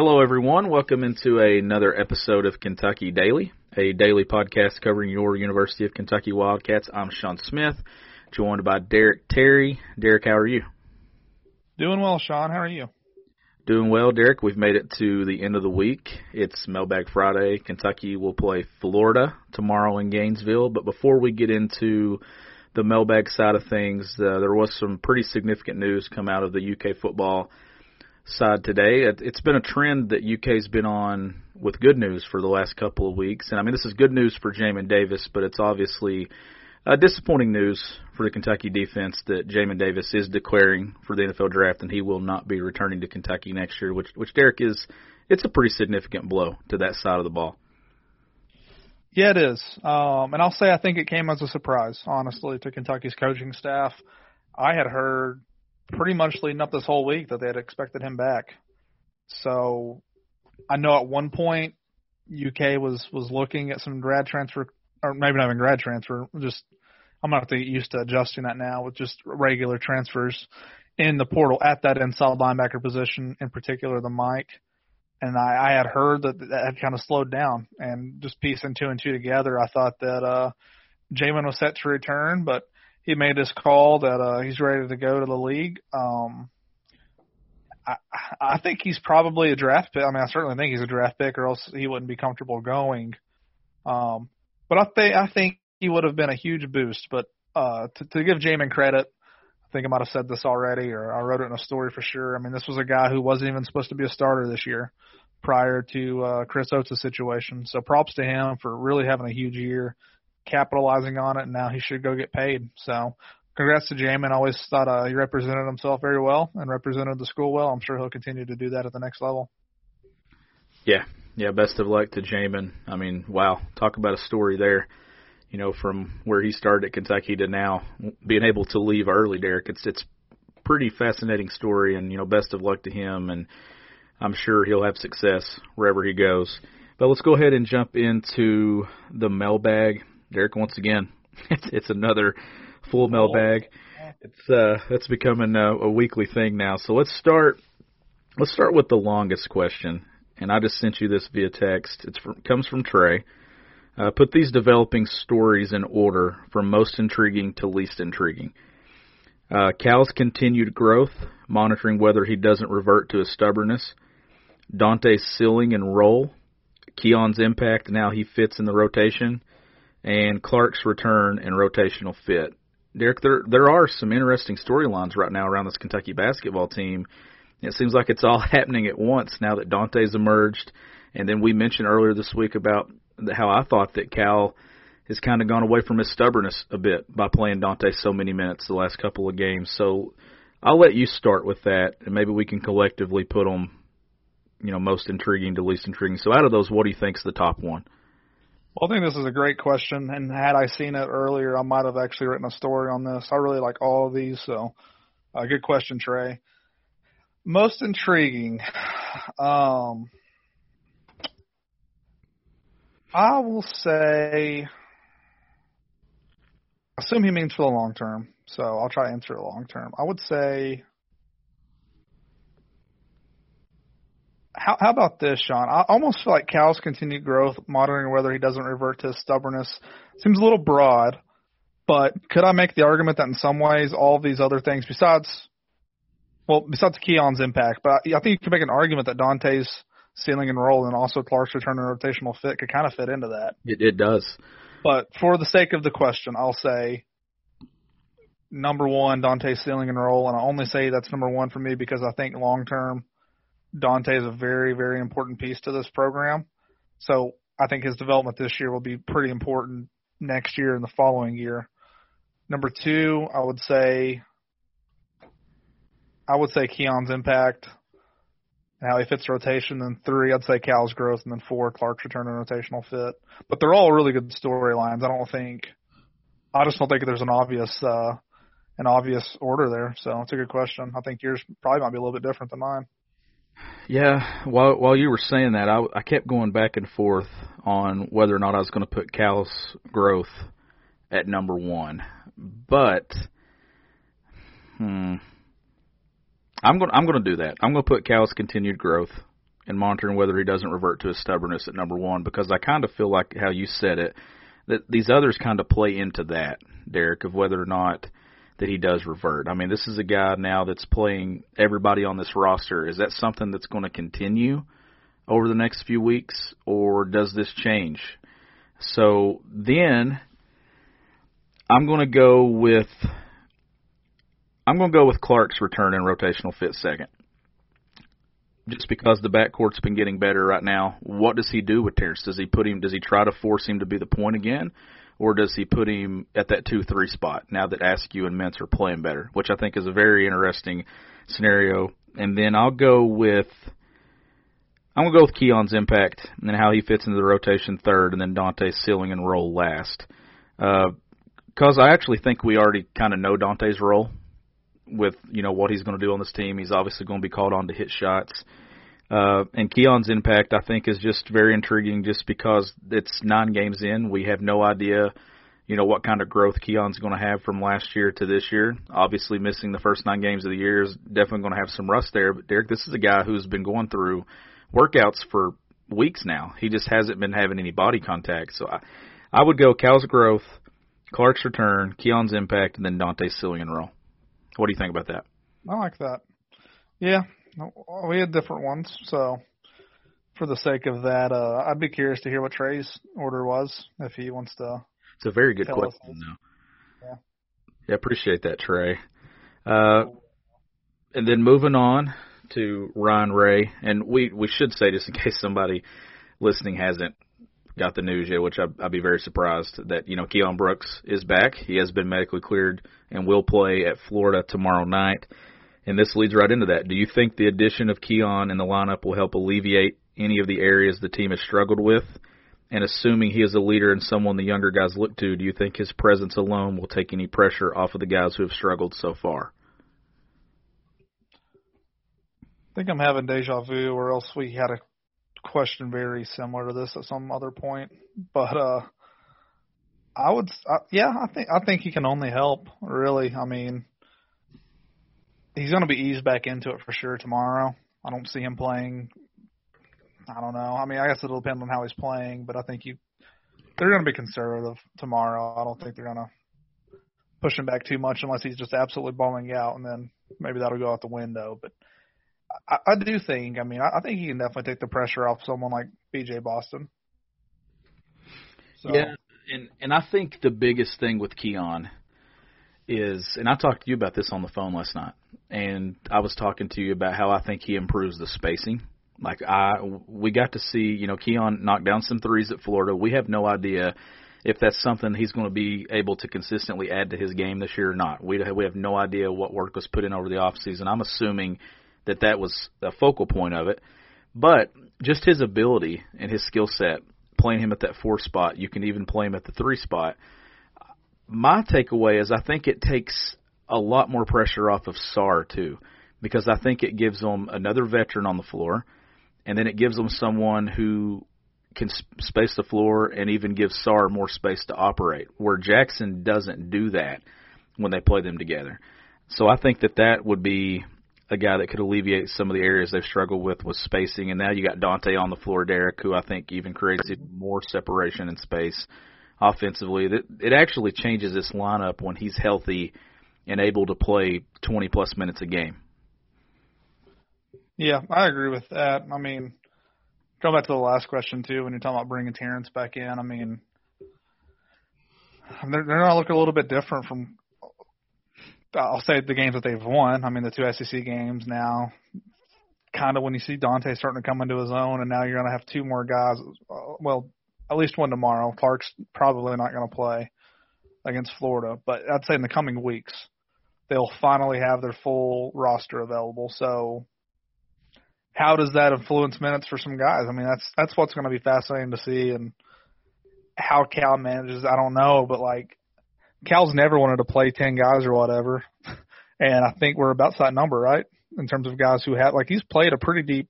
Hello, everyone. Welcome into another episode of Kentucky Daily, a daily podcast covering your University of Kentucky Wildcats. I'm Sean Smith, joined by Derek Terry. Derek, how are you? Doing well, Sean. How are you? Doing well, Derek. We've made it to the end of the week. It's Mailbag Friday. Kentucky will play Florida tomorrow in Gainesville. But before we get into the mailbag side of things, uh, there was some pretty significant news come out of the UK football side today. It, it's been a trend that UK's been on with good news for the last couple of weeks, and I mean this is good news for Jamin Davis, but it's obviously uh, disappointing news for the Kentucky defense that Jamin Davis is declaring for the NFL draft and he will not be returning to Kentucky next year, which which Derek is it's a pretty significant blow to that side of the ball. Yeah, it is. Um, and I'll say I think it came as a surprise, honestly, to Kentucky's coaching staff. I had heard pretty much leading up this whole week that they had expected him back. So I know at one point UK was was looking at some grad transfer or maybe not even grad transfer, just I'm gonna have to get used to adjusting that now with just regular transfers in the portal at that inside linebacker position, in particular the Mike. And I, I had heard that that had kind of slowed down, and just piecing two and two together, I thought that uh, Jamin was set to return, but he made this call that uh, he's ready to go to the league. Um, I, I think he's probably a draft pick. I mean, I certainly think he's a draft pick, or else he wouldn't be comfortable going. Um, but I think I think he would have been a huge boost. But uh, to, to give Jamin credit, I think I might have said this already, or I wrote it in a story for sure. I mean, this was a guy who wasn't even supposed to be a starter this year, prior to uh, Chris Oats' situation. So props to him for really having a huge year capitalizing on it, and now he should go get paid. So congrats to Jamin. Always thought uh, he represented himself very well and represented the school well. I'm sure he'll continue to do that at the next level. Yeah, yeah. Best of luck to Jamin. I mean, wow, talk about a story there. You know, from where he started at Kentucky to now being able to leave early, Derek. It's it's pretty fascinating story, and you know, best of luck to him. And I'm sure he'll have success wherever he goes. But let's go ahead and jump into the mailbag. Derek, once again, it's, it's another full mailbag. It's uh, it's becoming a, a weekly thing now. So let's start. Let's start with the longest question, and I just sent you this via text. It's from, comes from Trey. Uh, put these developing stories in order from most intriguing to least intriguing. Uh, Cal's continued growth, monitoring whether he doesn't revert to his stubbornness. Dontaie's ceiling and role, Keion's impact and how he fits in the rotation, and Clarke's return and rotational fit. Derek, there there are some interesting storylines right now around this Kentucky basketball team. It seems like it's all happening at once now that Dontaie's emerged, and then we mentioned earlier this week about how I thought that Cal has kind of gone away from his stubbornness a bit by playing Dontaie so many minutes the last couple of games. So I'll let you start with that, and maybe we can collectively put them, you know, most intriguing to least intriguing. So out of those, what do you think's the top one? Well, I think this is a great question, and had I seen it earlier, I might have actually written a story on this. I really like all of these, so uh, good question, Trey. Most intriguing, um, I will say, assume he means for the long term, so I'll try to answer it long term. I would say how, how about this, Sean? I almost feel like Cal's continued growth, monitoring whether he doesn't revert to his stubbornness, seems a little broad. But could I make the argument that in some ways all of these other things, besides, well, besides Keion's impact, but I think you could make an argument that Dontaie's ceiling and role and also Clarke's return and rotational fit could kind of fit into that. It, it does. But for the sake of the question, I'll say number one, Dontaie's ceiling and role, and I only say that's number one for me because I think long term, Dontaie is a very, very important piece to this program. So I think his development this year will be pretty important next year and the following year. Number two, I would say, I would say Keion's impact, how he fits rotation. Then three, I'd say Cal's growth, and then four, Clarke's return and rotational fit. But they're all really good storylines. I don't think, I just don't think there's an obvious, uh, an obvious order there. So it's a good question. I think yours probably might be a little bit different than mine. Yeah, while while you were saying that, I, I kept going back and forth on whether or not I was going to put Cal's growth at number one, but hmm, I'm going I'm going to do that. I'm going to put Cal's continued growth and monitoring whether he doesn't revert to his stubbornness at number one because I kind of feel like how you said it that these others kind of play into that, Derek, of whether or not that he does revert. I mean, this is a guy now that's playing everybody on this roster. Is that something that's going to continue over the next few weeks, or does this change? So then I'm going to go with I'm going to go with Clarke's return and rotational fit second. Just because the backcourt's been getting better right now, what does he do with Terrence? Does he put him? Does he try to force him to be the point again, or does he put him at that two three spot now that Askew and Mintz are playing better, which I think is a very interesting scenario. And then I'll go with I'm gonna go with Keion's impact and how he fits into the rotation third, and then Dontaie's ceiling and role last. Because uh, I actually think we already kind of know Dontaie's role with you know what he's going to do on this team. He's obviously going to be called on to hit shots. Uh, and Keion's impact, I think, is just very intriguing just because it's nine games in. We have no idea, you know, what kind of growth Keion's going to have from last year to this year. Obviously, missing the first nine games of the year is definitely going to have some rust there. But, Derek, this is a guy who's been going through workouts for weeks now. He just hasn't been having any body contact. So I, I would go Cal's growth, Clarke's return, Keion's impact, and then Dontaie's ceiling and role. What do you think about that? I like that. Yeah, we had different ones, so for the sake of that, uh, I'd be curious to hear what Trey's order was if he wants to. It's a very good question, though. Yeah. Yeah, appreciate that, Trey. Uh, and then moving on to Ryan Ray, and we we should say this in case somebody listening hasn't got the news yet, which I, I'd be very surprised that you know Keion Brooks is back. He has been medically cleared and will play at Florida tomorrow night. And this leads right into that. Do you think the addition of Keion in the lineup will help alleviate any of the areas the team has struggled with? And assuming he is a leader and someone the younger guys look to, do you think his presence alone will take any pressure off of the guys who have struggled so far? I think I'm having deja vu, or else we had a question very similar to this at some other point. But uh, I would, uh, yeah, I think I think he can only help. Really, I mean, he's going to be eased back into it for sure tomorrow. I don't see him playing. I don't know. I mean, I guess it'll depend on how he's playing, but I think you they're going to be conservative tomorrow. I don't think they're going to push him back too much unless he's just absolutely balling out, and then maybe that'll go out the window. But I, I do think, I mean, I, I think he can definitely take the pressure off someone like B.J. Boston. So. Yeah, and and I think the biggest thing with Keion is, and I talked to you about this on the phone last night, and I was talking to you about how I think he improves the spacing. Like I, we got to see, you know, Keion knock down some threes at Florida. We have no idea if that's something he's going to be able to consistently add to his game this year or not. We we have no idea what work was put in over the off season. I'm assuming that that was a focal point of it, but just his ability and his skill set, playing him at that four spot, you can even play him at the three spot my takeaway is I think it takes a lot more pressure off of Sarr too, because I think it gives them another veteran on the floor, and then it gives them someone who can space the floor and even give Sarr more space to operate, where Jackson doesn't do that when they play them together. So I think that that would be a guy that could alleviate some of the areas they've struggled with with spacing. And now you got Dontaie on the floor, Derek, who I think even creates more separation and space offensively. It actually changes this lineup when he's healthy and able to play 20 plus minutes a game. Yeah, I agree with that. I mean, Going back to the last question too, when you're talking about bringing Terrence back in, I mean, they're they're not looking a little bit different from. I'll say the games that they've won. I mean, the two SEC games now. Kind of when you see Dontaie starting to come into his own, and now you're going to have two more guys. Uh, well, at least one tomorrow. Clarke's probably not going to play against Florida, but I'd say in the coming weeks they'll finally have their full roster available. So how does that influence minutes for some guys? I mean, that's that's what's going to be fascinating to see and how Cal manages. I don't know, but like Cal's never wanted to play ten guys or whatever, and I think we're about that number, right? In terms of guys who have like he's played a pretty deep,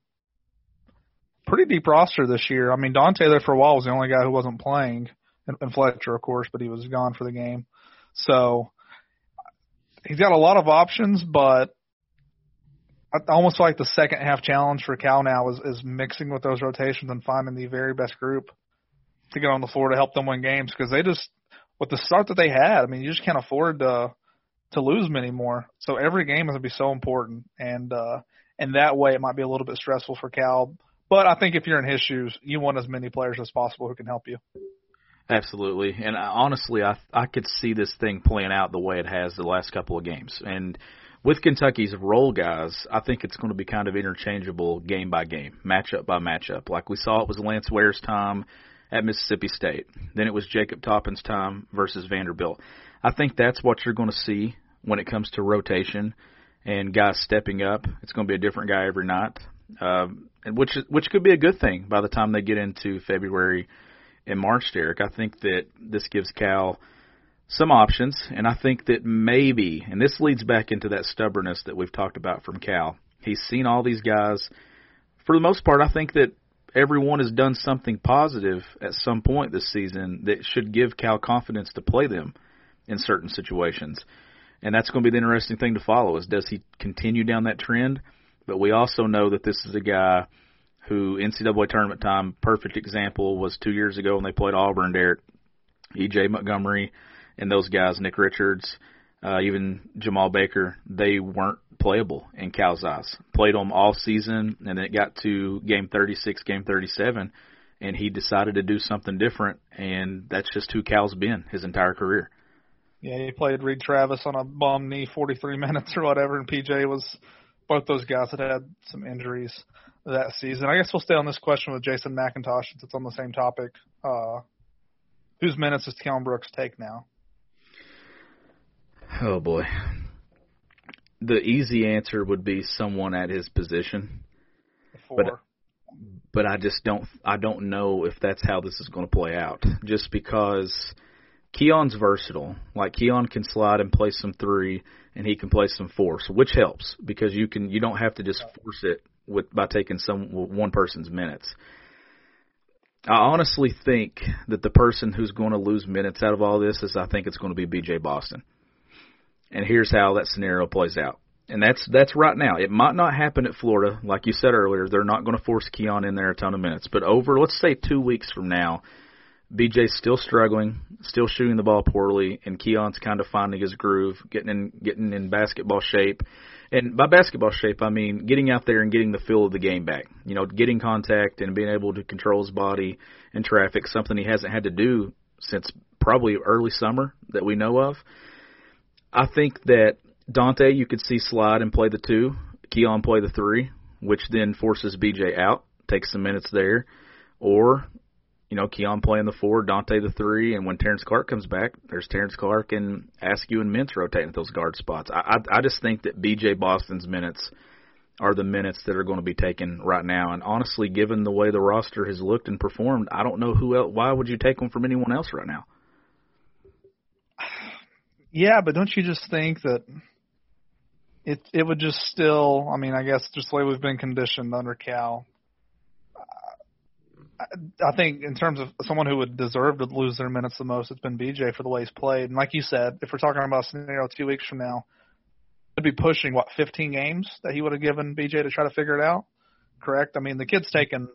pretty deep roster this year. I mean, Dontaie there for a while was the only guy who wasn't playing, and, and Fletcher, of course, but he was gone for the game. So he's got a lot of options, but I almost like the second half challenge for Cal now is, is mixing with those rotations and finding the very best group to get on the floor to help them win games because they just with the start that they had, I mean, you just can't afford to to lose them anymore. So every game is to be so important, and uh, and that way it might be a little bit stressful for Cal. But I think if you're in his shoes, you want as many players as possible who can help you. Absolutely, and I, honestly, I I could see this thing playing out the way it has the last couple of games, and with Kentucky's role guys, I think it's going to be kind of interchangeable game by game, matchup by matchup. Like we saw it was Lance Ware's time at Mississippi State. Then it was Jacob Toppin's time versus Vanderbilt. I think that's what you're going to see when it comes to rotation and guys stepping up. It's going to be a different guy every night, um, and which which could be a good thing by the time they get into February and March. Derek, I think that this gives Cal some options, and I think that maybe, and this leads back into that stubbornness that we've talked about from Cal. He's seen all these guys. For the most part, I think that everyone has done something positive at some point this season that should give Cal confidence to play them in certain situations. And that's going to be the interesting thing to follow is does he continue down that trend? But we also know that this is a guy who NCAA tournament time, perfect example was two years ago when they played Auburn, Derek. EJ Montgomery and those guys, Nick Richards, uh, even Jemarl Baker, they weren't playable in Cal's eyes. Played them all season, and then it got to game 36, game 37, and he decided to do something different, and that's just who Cal's been his entire career. Yeah, he played Reid Travis on a bum knee 43 minutes or whatever, and PJ was both those guys that had some injuries that season. I guess we'll stay on this question with Jason McIntosh since it's on the same topic. Uh, whose minutes does Keion Brooks take now? Oh boy. The easy answer would be someone at his position. Four. But but I just don't I don't know if that's how this is going to play out. Just because Keion's versatile. Like Keion can slide and play some three, and he can play some four, so which helps because you can you don't have to just force it with by taking some one person's minutes. I honestly think that the person who's going to lose minutes out of all this is I think it's going to be BJ Boston. And here's how that scenario plays out. And that's that's right now. It might not happen at Florida, like you said earlier. They're not going to force Keion in there a ton of minutes. But over, let's say two weeks from now, BJ's still struggling, still shooting the ball poorly, and Keion's kind of finding his groove, getting in getting in basketball shape. And by basketball shape, I mean getting out there and getting the feel of the game back. You know, getting contact and being able to control his body and traffic, something he hasn't had to do since probably early summer that we know of. I think that Dontaie you could see slide and play the two, Keion play the three, which then forces BJ out, takes some minutes there, or you know Keion playing the four, Dontaie the three, and when Terrence Clarke comes back, there's Terrence Clarke and Askew and Mintz rotating at those guard spots. I, I I just think that BJ Boston's minutes are the minutes that are going to be taken right now. And honestly, given the way the roster has looked and performed, I don't know who else. Why would you take them from anyone else right now? Yeah, but don't you just think that it it would just still? I mean, I guess just the way we've been conditioned under Cal. I, think in terms of someone who would deserve to lose their minutes the most, it's been BJ for the way he's played. And like you said, if we're talking about a scenario two weeks from now, it'd be pushing what 15 games that he would have given BJ to try to figure it out. Correct? I mean, the kid's taken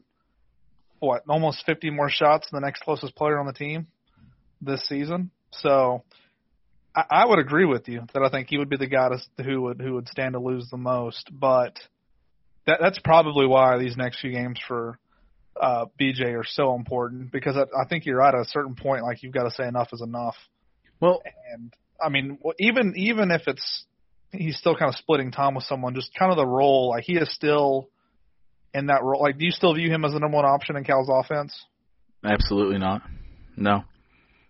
what almost 50 more shots than the next closest player on the team this season. So I, I would agree with you that I think he would be the guy to, who would who would stand to lose the most. But that that's probably why these next few games for uh, BJ are so important because I, I think you're at a certain point like you've got to say enough is enough. Well, And I mean, even even if it's he's still kind of splitting time with someone, just kind of the role like he is still in that role. Like, do you still view him as the number one option in Cal's offense? absolutely not. No,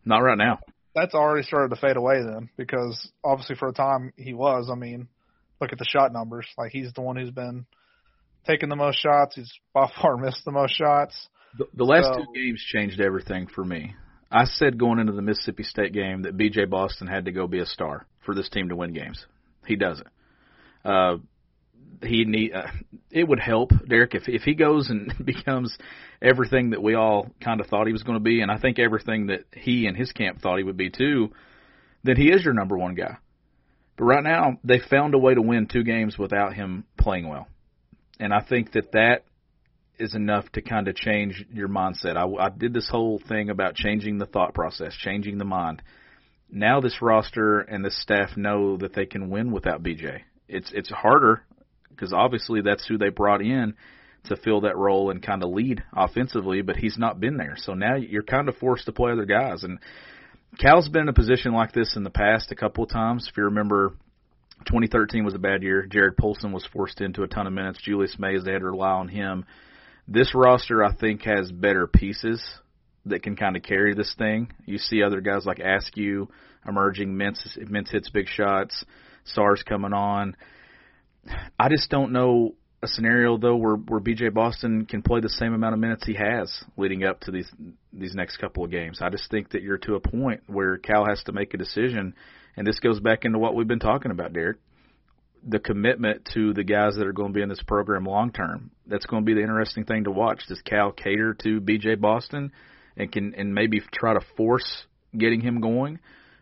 not right now. That's already started to fade away then because obviously for a time he was. I mean, look at the shot numbers. Like he's the one who's been taking the most shots. He's by far missed the most shots. The, the last So- two games changed everything for me. I said going into the Mississippi State game that BJ Boston had to go be a star for this team to win games. He doesn't. Uh, he need. Uh, it would help Derek if if he goes and becomes everything that we all kind of thought he was going to be, and I think everything that he and his camp thought he would be too. Then he is your number one guy. But right now, they found a way to win two games without him playing well, and I think that that is enough to kind of change your mindset. I, I did this whole thing about changing the thought process, changing the mind. Now this roster and this staff know that they can win without BJ. It's it's harder because obviously that's who they brought in to fill that role and kind of lead offensively, but he's not been there. So now you're kind of forced to play other guys. And Cal's been in a position like this in the past a couple of times. If you remember, 2013 was a bad year. Jarrod Polson was forced into a ton of minutes. Julius Mays, they had to rely on him this roster I think has better pieces that can kind of carry this thing. You see other guys like Askew emerging, Mintz, Mintz hits big shots, Sarr's coming on. I just don't know a scenario though where where BJ Boston can play the same amount of minutes he has leading up to these these next couple of games. I just think that you're to a point where Cal has to make a decision, and this goes back into what we've been talking about, Derek the commitment to the guys that are going to be in this program long term. That's going to be the interesting thing to watch. Does Cal cater to BJ Boston and can and maybe try to force getting him going,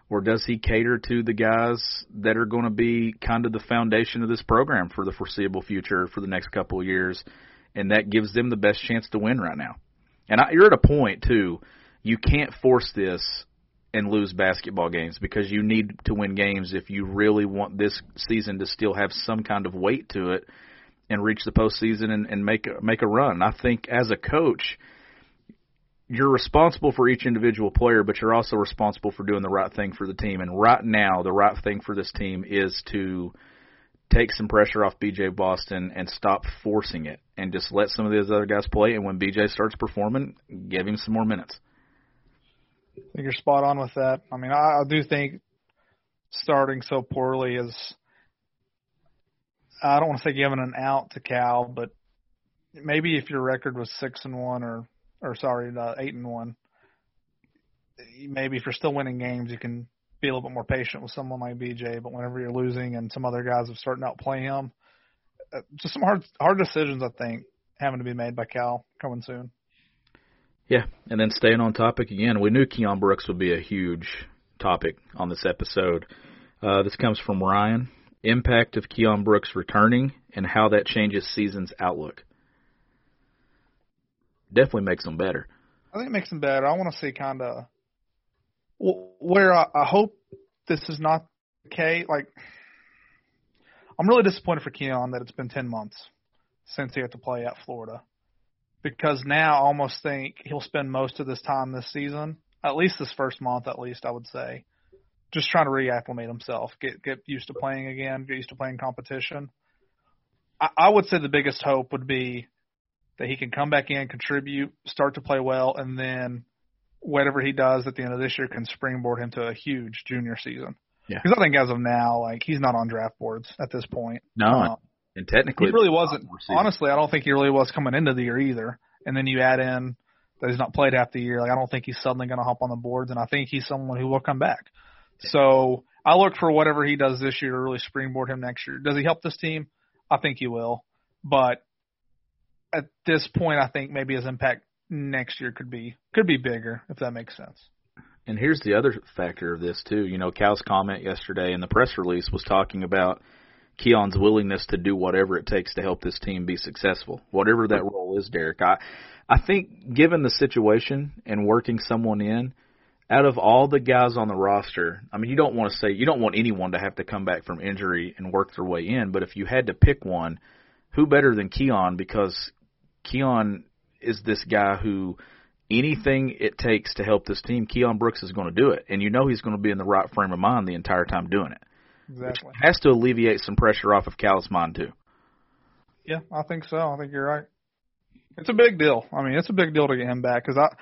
or does he cater to the guys that are going to be kind of the foundation of this program for the foreseeable future for the next couple of years, and that gives them the best chance to win right now. And I, you're at a point too. You can't force this and lose basketball games because you need to win games if you really want this season to still have some kind of weight to it and reach the postseason and, and make a, make a run. I think as a coach, you're responsible for each individual player, but you're also responsible for doing the right thing for the team. And right now, the right thing for this team is to take some pressure off BJ Boston and stop forcing it and just let some of these other guys play. And when BJ starts performing, give him some more minutes. I think you're spot on with that. I mean, I, I do think starting so poorly is I don't want to say giving an out to Cal, but maybe if your record was six and one or or sorry, uh, eight and one, maybe if you're still winning games, you can be a little bit more patient with someone like BJ. But whenever you're losing and some other guys have started out playing him, uh, just some hard hard decisions I think having to be made by Cal coming soon. Yeah, and then staying on topic again, we knew Keion Brooks would be a huge topic on this episode. Uh, this comes from Ryan. Impact of Keion Brooks returning and how that changes season's outlook. Definitely makes them better. I think it makes them better. I want to see kind of where I, I hope this is not the case. Like, I'm really disappointed for Keion that it's been 10 months since he had to play at Florida. Because now I almost think he'll spend most of this time this season, at least this first month, at least, I would say, just trying to reacclimate himself, get get used to playing again, get used to playing competition. I, I would say the biggest hope would be that he can come back in, contribute, start to play well, and then whatever he does at the end of this year can springboard him to a huge junior season. Yeah. Because I think as of now, like he's not on draft boards at this point. No, Uh, and technically, he really wasn't. Honestly, I don't think he really was coming into the year either. And then you add in that he's not played half the year. Like I don't think he's suddenly going to hop on the boards, and I think he's someone who will come back. So I look for whatever he does this year to really springboard him next year. Does he help this team? I think he will. But at this point, I think maybe his impact next year could be could be bigger if that makes sense. And here's the other factor of this too. You know, Cal's comment yesterday in the press release was talking about Keion's willingness to do whatever it takes to help this team be successful, whatever that role is, Derek. I, I think given the situation and working someone in, out of all the guys on the roster, I mean, you don't want to say you don't want anyone to have to come back from injury and work their way in, but if you had to pick one, who better than Keion? Because Keion is this guy who anything it takes to help this team, Keion Brooks is going to do it, and you know he's going to be in the right frame of mind the entire time doing it. Exactly. Which has to alleviate some pressure off of Cal's mind too. Yeah, I think so. I think you're right. It's a big deal. I mean, it's a big deal to get him back because I,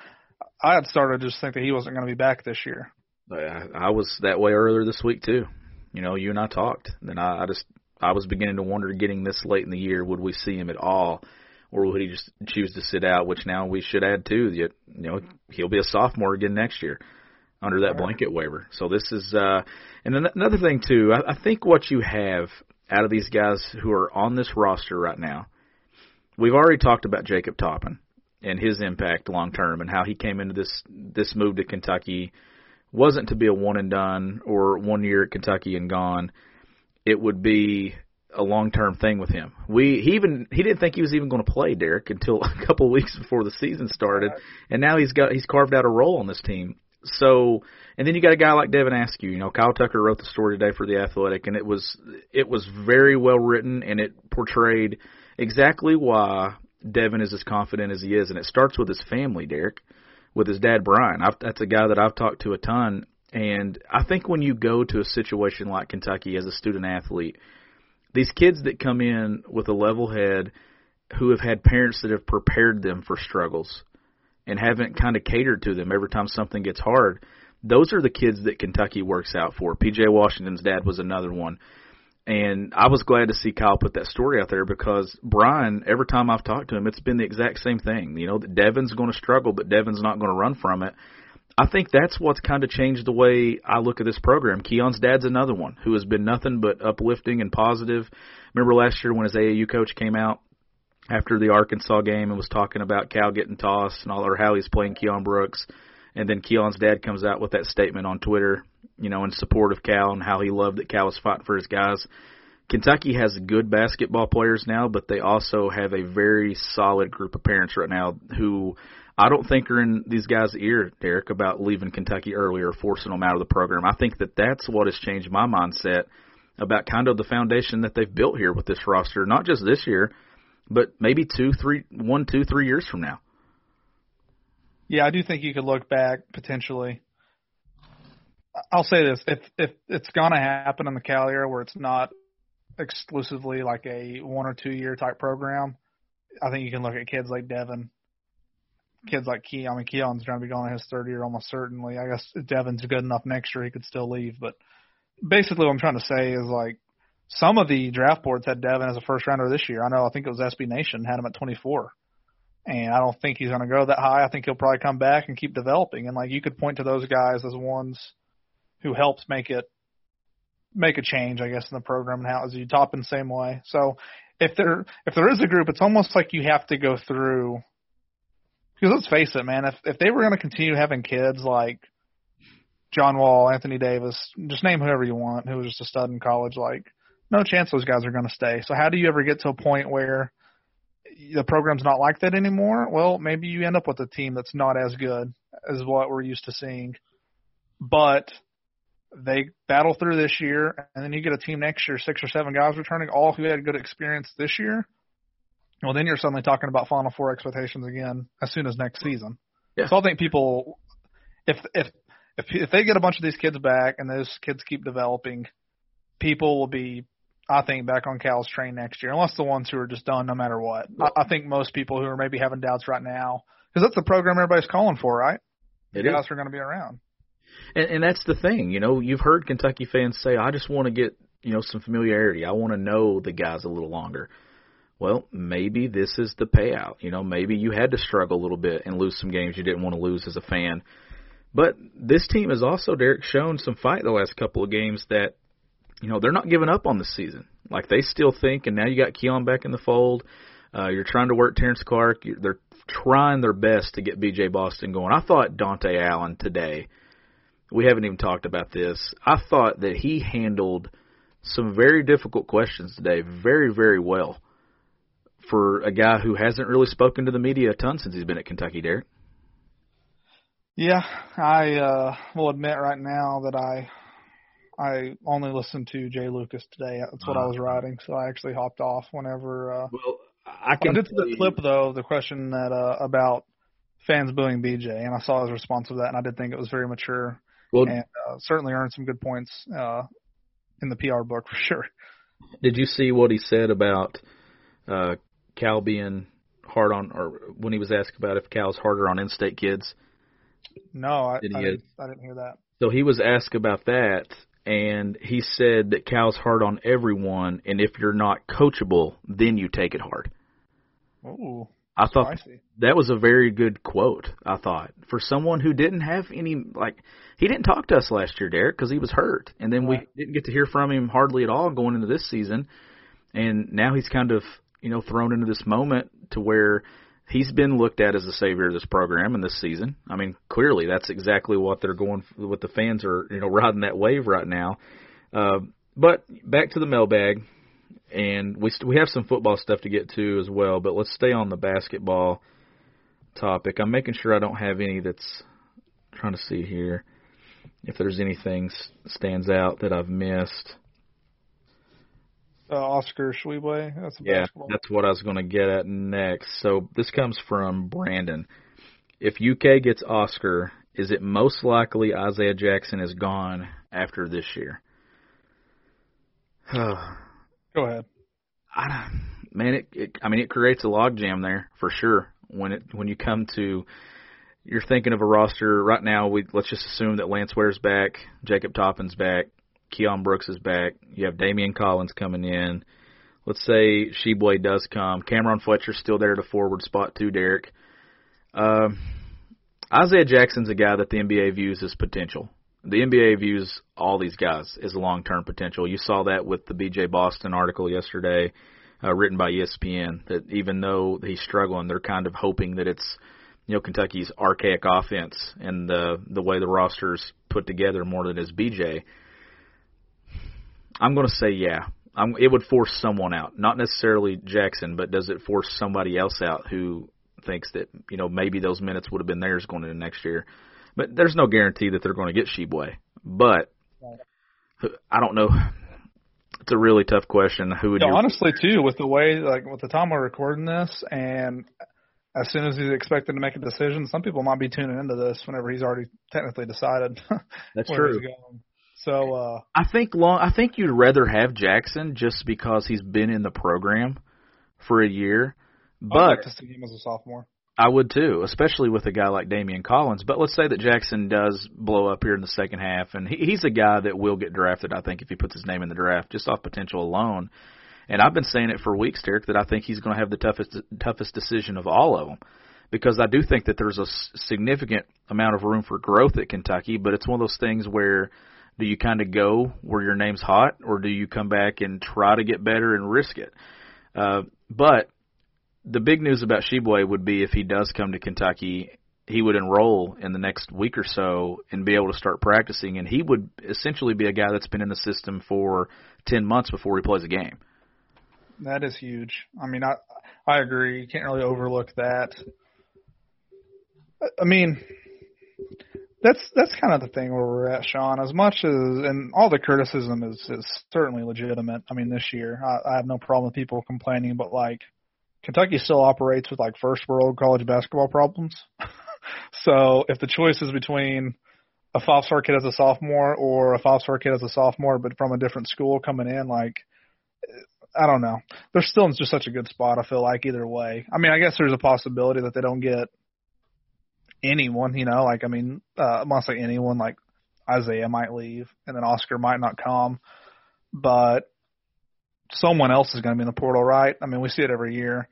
I had started to just think that he wasn't going to be back this year. I, I was that way earlier this week too. You know, you and I talked. Then I, I just I was beginning to wonder, getting this late in the year, would we see him at all, or would he just choose to sit out? Which now we should add too. You know, he'll be a sophomore again next year under that blanket waiver. So this is, uh, and then another thing too. I, I think what you have out of these guys who are on this roster right now, we've already talked about Jacob Toppin and his impact long term and how he came into this this move to Kentucky wasn't to be a one and done or one year at Kentucky and gone. It would be a long term thing with him. We he even he didn't think he was even going to play Derek until a couple of weeks before the season started, and now he's got he's carved out a role on this team. So, and then you got a guy like Devin Askew. You know, Kyle Tucker wrote the story today for the Athletic, and it was it was very well written, and it portrayed exactly why Devin is as confident as he is, and it starts with his family, Derek, with his dad Brian. I've, that's a guy that I've talked to a ton, and I think when you go to a situation like Kentucky as a student athlete, these kids that come in with a level head, who have had parents that have prepared them for struggles and haven't kind of catered to them every time something gets hard. Those are the kids that Kentucky works out for. PJ Washington's dad was another one. And I was glad to see Kyle put that story out there because Brian, every time I've talked to him, it's been the exact same thing. You know, that Devin's going to struggle, but Devin's not going to run from it. I think that's what's kind of changed the way I look at this program. Keion's dad's another one who has been nothing but uplifting and positive. Remember last year when his AAU coach came out after the Arkansas game and was talking about Cal getting tossed and all, or how he's playing Keion Brooks, and then Keion's dad comes out with that statement on Twitter you know, in support of Cal and how he loved that Cal was fighting for his guys. Kentucky has good basketball players now, but they also have a very solid group of parents right now who I don't think are in these guys' ear, Derek, about leaving Kentucky early or forcing them out of the program. I think that that's what has changed my mindset about kind of the foundation that they've built here with this roster, not just this year, but maybe two, three, one, two, three years from now. Yeah, I do think you could look back potentially I'll say this: if if it's gonna happen in the Cal era where it's not exclusively like a one or two year type program, I think you can look at kids like Devin, kids like Key. I mean, Keion's going to be going in his third year almost certainly. I guess if Devin's good enough next year, he could still leave. But basically, what I'm trying to say is like some of the draft boards had Devin as a first rounder this year. I know. I think it was SB Nation had him at 24. And I don't think he's going to go that high. I think he'll probably come back and keep developing. And like you could point to those guys as ones who helps make it make a change, I guess, in the program and how is you top in the same way. So if there if there is a group, it's almost like you have to go through because let's face it, man, if if they were going to continue having kids like John Wall, Anthony Davis, just name whoever you want, who was just a stud in college, like no chance those guys are going to stay. So how do you ever get to a point where the program's not like that anymore? Well, maybe you end up with a team that's not as good as what we're used to seeing. But they battle through this year, and then you get a team next year, six or seven guys returning, all who had good experience this year. Well, then you're suddenly talking about Final Four expectations again as soon as next season. Yeah. So I think people, if if if if they get a bunch of these kids back and those kids keep developing, people will be, I think, back on Cal's train next year, unless the ones who are just done no matter what. I, I think most people who are maybe having doubts right now, because that's the program everybody's calling for, right? It the guys is. are going to be around. And, and that's the thing, you know, you've heard Kentucky fans say, I just want to get, you know, some familiarity. I want to know the guys a little longer. Well, maybe this is the payout. You know, maybe you had to struggle a little bit and lose some games you didn't want to lose as a fan. But this team has also, Derek, shown some fight the last couple of games that, you know, they're not giving up on the season. Like they still think, and now you got Keion back in the fold. Uh, you're trying to work Terrence Clarke. You're, they're trying their best to get B.J. Boston going. I thought Dontaie Allen today we haven't even talked about this. I thought that he handled some very difficult questions today very, very well for a guy who hasn't really spoken to the media a ton since he's been at Kentucky, Derek. Yeah, I uh, will admit right now that I I only listened to Jai Lucas today. That's what uh, I was writing, so I actually hopped off whenever. Uh, well, I can. I did see the clip though, the question that uh, about fans booing BJ, and I saw his response to that, and I did think it was very mature Well, and uh, certainly earned some good points uh, in the PR book for sure. did you see what he said about uh, Cal being hard on, or when he was asked about if Cal's harder on in-state kids? No, I, Did I, didn't, I didn't hear that. So he was asked about that, and he said that Cal's hard on everyone, and if you're not coachable, then you take it hard. Ooh, I thought spicy. that was a very good quote. I thought for someone who didn't have any like he didn't talk to us last year, Derek, because he was hurt, and then Right. we didn't get to hear from him hardly at all going into this season, and now he's kind of you know thrown into this moment to where he's been looked at as the savior of this program in this season. I mean, clearly that's exactly what they're going. What the fans are you know riding that wave right now. Uh, but back to the mailbag and we st- we have some football stuff to get to as well, but let's stay on the basketball topic. I'm making sure I don't have any that's trying to see here if there's anything stands out that I've missed. Uh, Oscar Tshiebwe, that's a Yeah, basketball. that's what I was going to get at next. So this comes from Brandon. If UK gets Oscar, is it most likely Isaiah Jackson is gone after this year? Go ahead. I, man, it, it I mean it creates a logjam there for sure. When it when you come to you're thinking of a roster right now. We let's just assume that Lance Ware's back, Jacob Toppin's back, Keon Brooks is back. You have Daimion Collins coming in. Let's say Tshiebwe does come. Cam'Ron Fletcher's still there at a forward spot too. Derek. Um, Isaiah Jackson's a guy that the NBA views as potential. The NBA views all these guys as long-term potential. You saw that with the BJ Boston article yesterday, uh, written by ESPN. That even though he's struggling, they're kind of hoping that it's you know Kentucky's archaic offense and the the way the roster's put together more than is BJ. I'm going to say yeah. I'm, it would force someone out, not necessarily Jackson, but does it force somebody else out who thinks that you know maybe those minutes would have been theirs going into next year? But there's no guarantee that they're going to get Tshiebwe. But I don't know. It's a really tough question. Who would Yeah, you? honestly, too, with the way, like, with the time we're recording this, and as soon as he's expected to make a decision, some people might be tuning into this whenever he's already technically decided That's true. So, uh, I think long. I think you'd rather have Jackson just because he's been in the program for a year. I'd But like to see him as a sophomore. I would too, especially with a guy like Daimion Collins. But let's say that Jackson does blow up here in the second half, and he, he's a guy that will get drafted. I think if he puts his name in the draft, just off potential alone. And I've been saying it for weeks, Derek, that I think he's going to have the toughest toughest decision of all of them, because I do think that there's a significant amount of room for growth at Kentucky. But it's one of those things where do you kind of go where your name's hot, or do you come back and try to get better and risk it? Uh, but the big news about Tshiebwe would be if he does come to Kentucky, he would enroll in the next week or so and be able to start practicing, and he would essentially be a guy that's been in the system for ten months before he plays a game. That is huge. I mean, I I agree. You can't really overlook that. I- I mean, that's that's kind of the thing where we're at, Sean. As much as and all the criticism is is certainly legitimate. I mean, this year I, I have no problem with people complaining, but like Kentucky still operates with like first world college basketball problems. so if the choice is between a five star kid as a sophomore or a five star kid as a sophomore, but from a different school coming in, like I don't know. They're still in just such a good spot. I feel like either way. I mean, I guess there's a possibility that they don't get anyone. You know, like I mean, uh, I want to say anyone. Like Isaiah might leave, and then Oscar might not come, but someone else is going to be in the portal, right? I mean, we see it every year.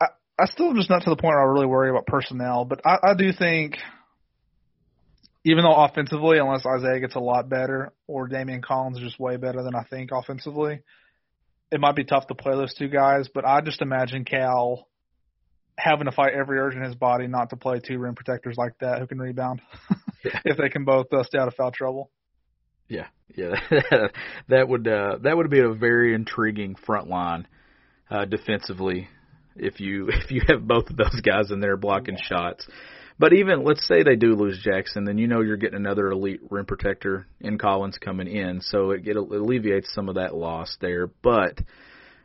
I I still just not to the point where I really worry about personnel, but I, I do think. Even though offensively, unless Isaiah gets a lot better or Daimion Collins is just way better than I think offensively, it might be tough to play those two guys, but I just imagine Cal having to fight every urge in his body not to play two rim protectors like that who can rebound if they can both uh, stay out of foul trouble. Yeah, yeah, that would uh, that would be a very intriguing front line uh, defensively if you if you have both of those guys in there blocking shots. But even let's say they do lose Jackson, then you know you're getting another elite rim protector in Collins coming in, so it, it alleviates some of that loss there. But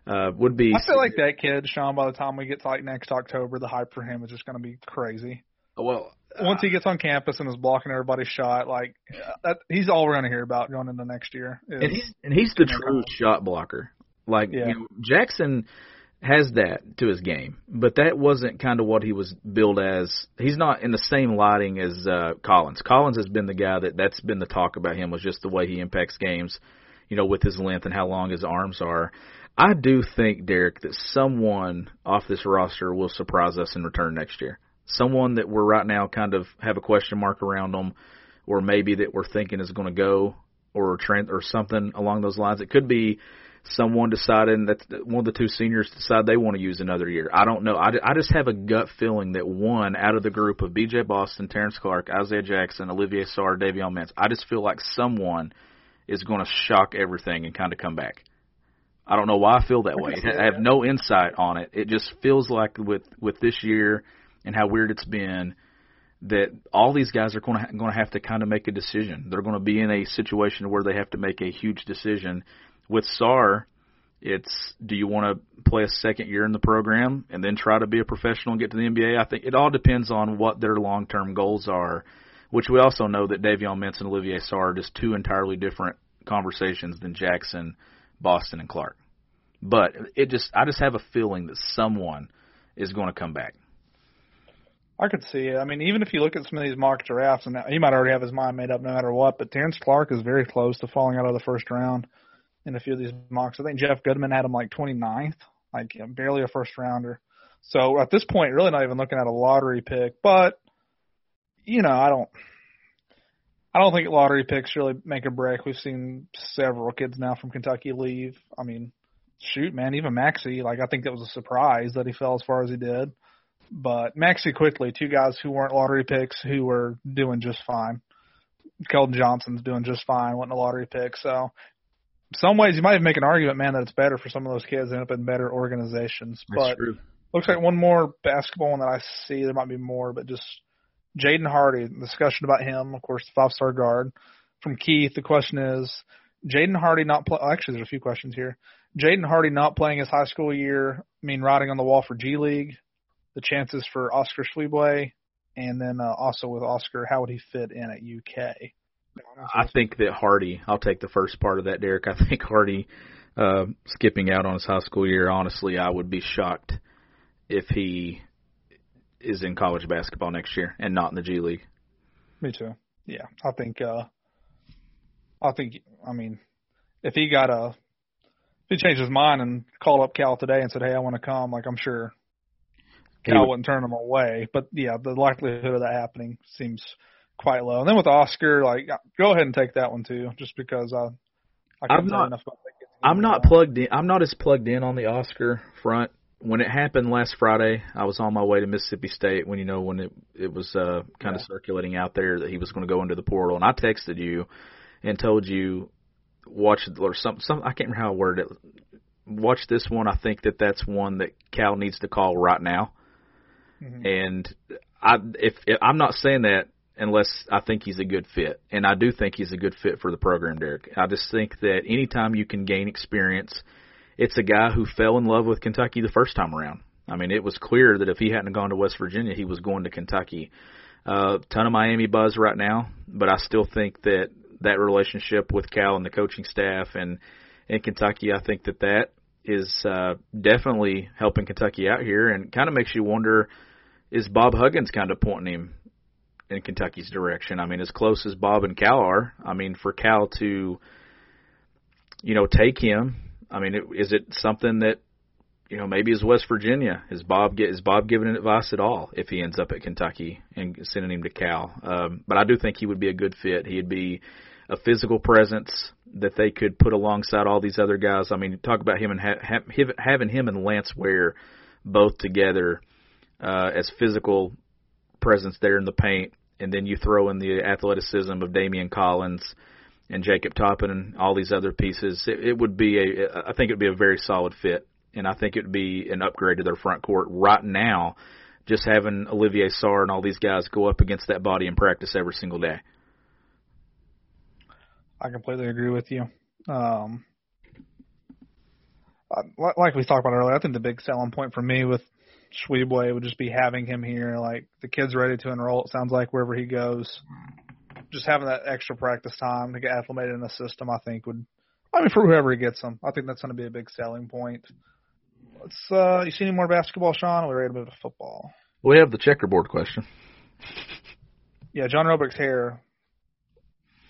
Uh, would be. I feel like that kid, Sean. By the time we get to like next October, the hype for him is just going to be crazy. Well, once he gets on campus and is blocking everybody's shot, like that, he's all we're going to hear about going into next year. Is, and he's and he's the true shot blocker. Like Yeah. you know, Jackson has that to his game, but that wasn't kind of what he was billed as. He's not in the same lighting as uh, Collins. Collins has been the guy that that's been the talk about him was just the way he impacts games, you know, with his length and how long his arms are. I do think Derek that someone off this roster will surprise us in return next year. Someone that we're right now kind of have a question mark around them, or maybe that we're thinking is going to go, or trend or something along those lines. It could be someone deciding that one of the two seniors decide they want to use another year. I don't know. I, I just have a gut feeling that one out of the group of B.J. Boston, Terrence Clarke, Isaiah Jackson, Olivier Sarr, Davion Mintz, I just feel like someone is going to shock everything and kind of come back. I don't know why I feel that way. I have no insight on it. It just feels like with with this year and how weird it's been that all these guys are going to going to have to kind of make a decision. They're going to be in a situation where they have to make a huge decision. With Sarr, it's do you want to play a second year in the program and then try to be a professional and get to the NBA? I think it all depends on what their long term goals are, which we also know that Davion Mintz and Olivier Sarr are just two entirely different conversations than Jackson, Boston, and Clarke. But it just I just have a feeling that someone is going to come back. I could see it. I mean, even if you look at some of these mock drafts, and he might already have his mind made up no matter what, but Terrence Clarke is very close to falling out of the first round in a few of these mocks. I think Jeff Goodman had him like 29th, like barely a first rounder. So at this point, really not even looking at a lottery pick. But you know, I don't, I don't think lottery picks really make a break. We've seen several kids now from Kentucky leave. I mean, shoot, man, even Maxey, like I think that was a surprise that he fell as far as he did. But Maxey quickly, two guys who weren't lottery picks who were doing just fine. Keldon Johnson's doing just fine, wasn't a lottery pick. So, some ways you might even make an argument, man, that it's better for some of those kids to end up in better organizations. but true. looks like one more basketball one that I see. There might be more, but just Jaden Hardy. Discussion about him, of course, the five-star guard from Keith. The question is Jaden Hardy not play. Actually, there's a few questions here. Jaden Hardy not playing his high school year. I mean, riding on the wall for G League. The chances for Oscar Tshiebwe, and then uh, also with Oscar, how would he fit in at UK? I think that Hardy. I'll take the first part of that, Derek. I think Hardy uh, skipping out on his high school year. Honestly, I would be shocked if he is in college basketball next year and not in the G League. Me too. Yeah, I think. uh I think. I mean, if he got a, if he changed his mind and called up Cal today and said, "Hey, I want to come," like I'm sure Cal would- wouldn't turn him away. But yeah, the likelihood of that happening seems quite low. And then with Oscar, like, go ahead and take that one too, just because I. I I'm not- enough about that. I'm not plugged in. I'm not as plugged in on the Oscar front. When it happened last Friday, I was on my way to Mississippi State when you know when it it was uh, kind of Yeah. circulating out there that he was going to go into the portal, and I texted you and told you watch or some some I can't remember how I worded it. Watch this one. I think that that's one that Cal needs to call right now. Mhm. And I if, if I'm not saying that unless I think he's a good fit, and I do think he's a good fit for the program, Derek. I just think that anytime you can gain experience, it's a guy who fell in love with Kentucky the first time around. I mean, it was clear that if he hadn't gone to West Virginia, he was going to Kentucky. Uh, ton of Miami buzz right now, but I still think that that relationship with Cal and the coaching staff and in Kentucky, I think that that is uh, definitely helping Kentucky out here, and kind of makes you wonder: is Bob Huggins kind of pointing him in Kentucky's direction? I mean, as close as Bob and Cal are, I mean, for Cal to, you know, take him. I mean, it, is it something that you know, maybe is West Virginia. Is Bob is Bob giving advice at all if he ends up at Kentucky and sending him to Cal? Um, but I do think he would be a good fit. He'd be a physical presence that they could put alongside all these other guys. I mean, talk about him and ha- ha- having him and Lance Ware both together uh, as physical presence there in the paint, and then you throw in the athleticism of Daimion Collins and Jacob Toppin and all these other pieces. It, it would be a, I think it would be a very solid fit and I think it would be an upgrade to their front court right now. Just having Olivier Sarr and all these guys go up against that body in practice every single day. I completely agree with you. Um, like we talked about earlier, I think the big selling point for me with Tshiebwe would just be having him here. Like the kid's ready to enroll. It sounds like wherever he goes, just having that extra practice time to get acclimated in the system, I think would. I mean, for whoever he gets him, I think that's going to be a big selling point. Let's. uh You see any more basketball, Sean? Or are we ready to move to football? We have the checkerboard question. Yeah, John Robick's hair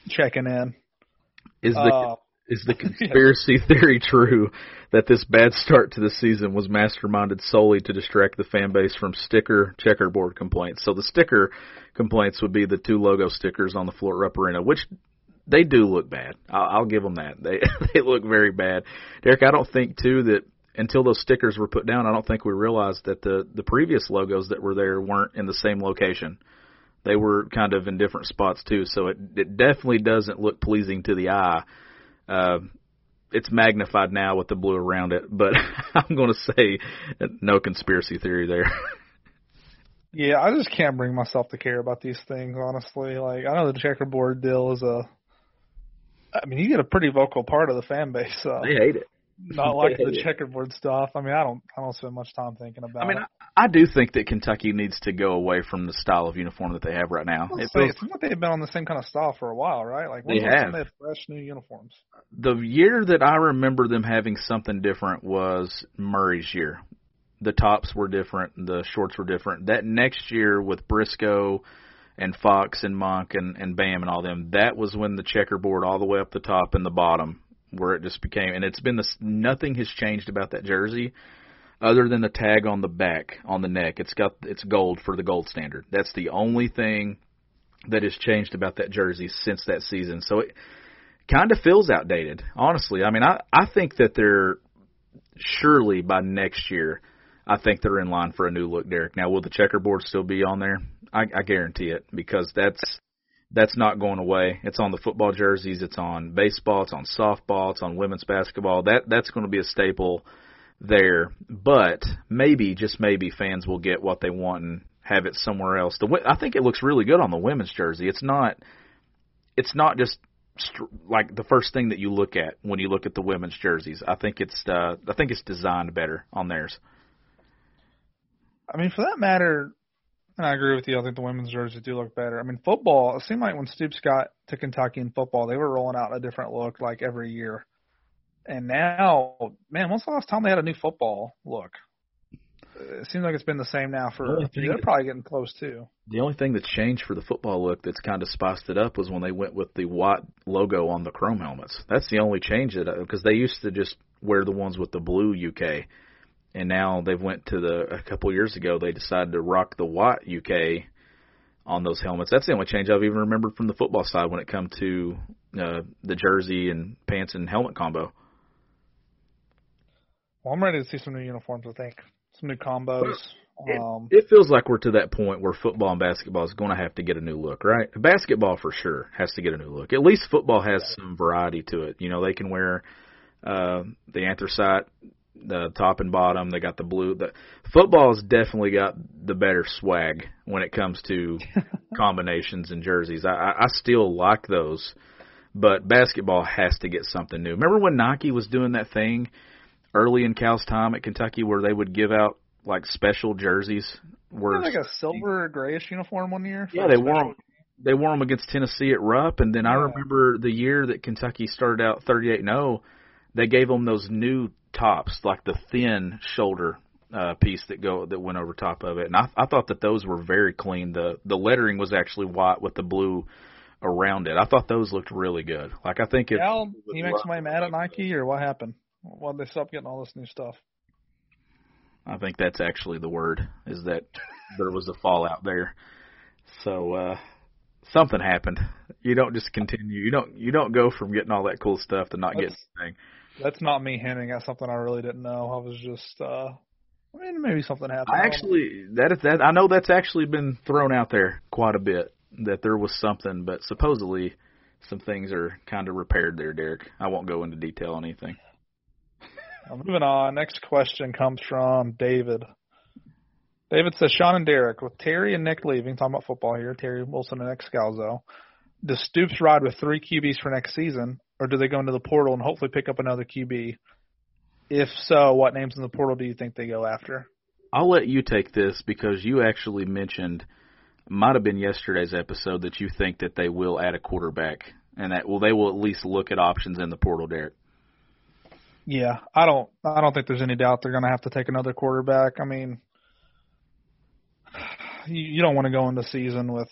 checking in. Is the Uh, is the conspiracy theory true that this bad start to the season was masterminded solely to distract the fan base from sticker checkerboard complaints? So the sticker complaints would be the two logo stickers on the Fort Rupp Arena, which they do look bad. I'll, I'll give them that. They they look very bad. Derek, I don't think too that until those stickers were put down, I don't think we realized that the the previous logos that were there weren't in the same location. They were kind of in different spots too, so it it definitely doesn't look pleasing to the eye. Uh, it's magnified now with the blue around it, but I'm going to say no conspiracy theory there. Yeah, I just can't bring myself to care about these things, honestly. Like, I know the checkerboard deal is a. I mean, you get a pretty vocal part of the fan base. Uh, they hate it. Not like the checkerboard stuff. I mean, I don't. I don't spend much time thinking about. It. I mean, it. I, I do think that Kentucky needs to go away from the style of uniform that they have right now. Let's It say, feels, it seems like they've been on the same kind of style for a while, right? Like, when's They have. time They had fresh new uniforms. the year that I remember them having something different was Murray's year. The tops were different, the shorts were different. That next year with Briscoe and Fox and Monk and, and Bam and all them, that was when the checkerboard all the way up the top and the bottom where it just became and it's been this nothing has changed about that jersey other than the tag on the back on the neck. It's got it's gold for the gold standard. That's the only thing that has changed about that jersey since that season. So it kind of feels outdated, honestly. I mean, I I think that they're surely by next year, I think they're in line for a new look, Derek. Now, will the checkerboard still be on there? I, I guarantee it because that's that's not going away. It's on the football jerseys, it's on baseball, it's on softball, it's on women's basketball. That that's going to be a staple there. But maybe, just maybe, fans will get what they want and have it somewhere else. The I think it looks really good on the women's jersey. It's not it's not just like the first thing that you look at when you look at the women's jerseys. I think it's uh, I think it's designed better on theirs. I mean, for that matter, and I agree with you. I think the women's jerseys do look better. I mean, football. It seemed like when Stoops got to Kentucky in football, they were rolling out a different look like every year. And now, man, when's the last time they had a new football look? It seems like it's been the same now for. The They're that- probably getting close too. The only thing that's changed for the football look that's kind of spiced it up was when they went with the Watt logo on the chrome helmets. That's the only change that because they used to just wear the ones with the blue UK, and now they've went to the a couple years ago they decided to rock the Watt UK on those helmets. That's the only change I've even remembered from the football side when it come to uh, the jersey and pants and helmet combo. Well, I'm ready to see some new uniforms. I think some new combos. It, Um, it feels like we're to that point where football and basketball is going to have to get a new look, right? Basketball for sure has to get a new look. At least football has some variety to it. You know, they can wear uh, the anthracite, the top and bottom. They got the blue. The football has definitely got the better swag when it comes to combinations and jerseys. I, I still like those, but basketball has to get something new. Remember when Nike was doing that thing early in Cal's time at Kentucky where they would give out like special jerseys? Where like a silver grayish uniform one year. yeah, they wore them. They wore them against Tennessee at Rupp, and then I remember the year that Kentucky started out 38 and 0. They gave them those new tops, like the thin shoulder uh, piece that go that went over top of it, and I, I thought that those were very clean. the The lettering was actually white with the blue around it. I thought those looked really good. Like I think if Al, you make somebody mad at Nike, or what happened? Why would they stop getting all this new stuff? I think that's actually the word is that there was a fallout there. So uh something happened. You don't just continue. You don't you don't go from getting all that cool stuff to not getting anything. That's not me hinting at something I really didn't know. I was just, uh I mean, maybe something happened. I actually that is that I know that's actually been thrown out there quite a bit that there was something, but supposedly some things are kind of repaired there, Derek. I won't go into detail on anything. Uh, moving on. Next question comes from David. David says, Sean and Derek, with Terry and Nick leaving, talking about football here, Terry Wilson and Nik Scalzo, does Stoops ride with three QBs for next season, or do they go into the portal and hopefully pick up another QB? If so, what names in the portal do you think they go after? I'll let you take this because you actually mentioned might have been yesterday's episode that you think that they will add a quarterback and that well they will at least look at options in the portal, Derek. Yeah, I don't I don't think there's any doubt they're going to have to take another quarterback. I mean, you, you don't want to go into season with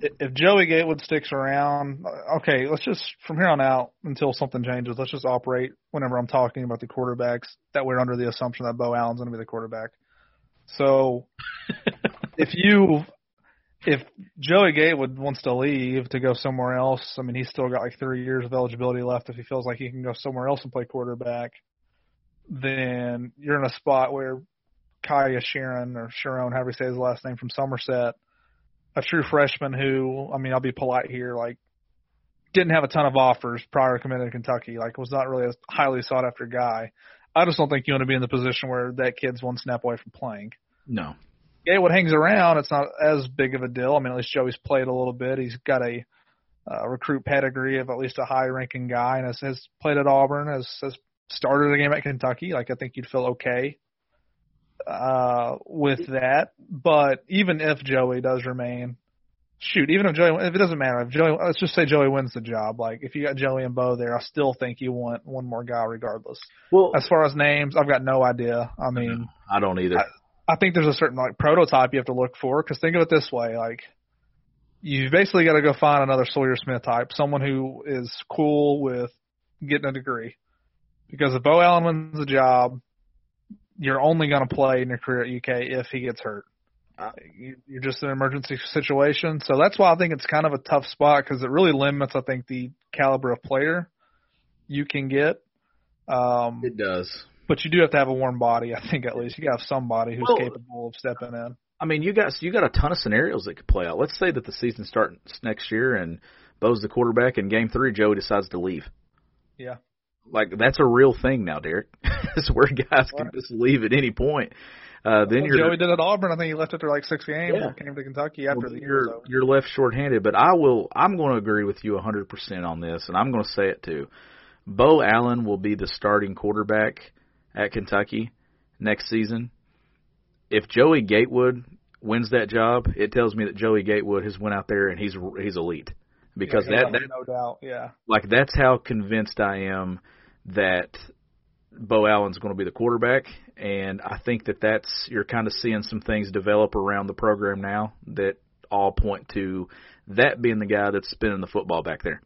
if Joey Gatewood sticks around, okay, let's just from here on out until something changes, let's just operate whenever I'm talking about the quarterbacks that we're under the assumption that Beau Allen's going to be the quarterback. So if you if Joey Gatewood wants to leave to go somewhere else, I mean he's still got like three years of eligibility left. If he feels like he can go somewhere else and play quarterback, then you're in a spot where Kaiya Sharon or Sharon, however you say his last name from Somerset a true freshman who, I mean, I'll be polite here, like didn't have a ton of offers prior to committing to Kentucky, like was not really a highly sought after guy. I just don't think you want to be in the position where that kid's one snap away from playing. No. Gatewood hangs around. It's not as big of a deal. I mean, at least Joey's played a little bit. He's got a uh, recruit pedigree of at least a high-ranking guy, and has, has played at Auburn, has, has started a game at Kentucky. Like I think you'd feel okay uh, with that. But even if Joey does remain, shoot, even if Joey, if it doesn't matter, if Joey, let's just say Joey wins the job. Like if you got Joey and Beau there, I still think you want one more guy regardless. Well, as far as names, I've got no idea. I mean, I don't either. I, I think there's a certain like prototype you have to look for because think of it this way, like. You basically got to go find another Sawyer Smith type, someone who is cool with getting a degree. Because if Beau Allen wins the job, you're only going to play in your career at UK if he gets hurt. Uh, you, you're just in an emergency situation, so that's why I think it's kind of a tough spot because it really limits, I think, the caliber of player you can get. Um, it does, but you do have to have a warm body. I think at least you got to have somebody who's well, capable of stepping in. I mean, you got you got a ton of scenarios that could play out. Let's say that the season starts next year and Beau's the quarterback, and Game Three Joey decides to leave. Yeah. Like that's a real thing now, Derek. it's where guys can just leave at any point. Uh, then well, you're Joey did at Auburn. I think he left after like six games yeah. came to Kentucky after well, the year. You're, you're left shorthanded, but I will. I'm going to agree with you 100 percent on this, and I'm going to say it too. Beau Allen will be the starting quarterback at Kentucky next season. If Joey Gatewood wins that job, it tells me that Joey Gatewood has went out there and he's he's elite because yeah, that, that no doubt, yeah. Like that's how convinced I am that Beau Allen's going to be the quarterback, and I think that that's you're kind of seeing some things develop around the program now that all point to that being the guy that's spinning the football back there.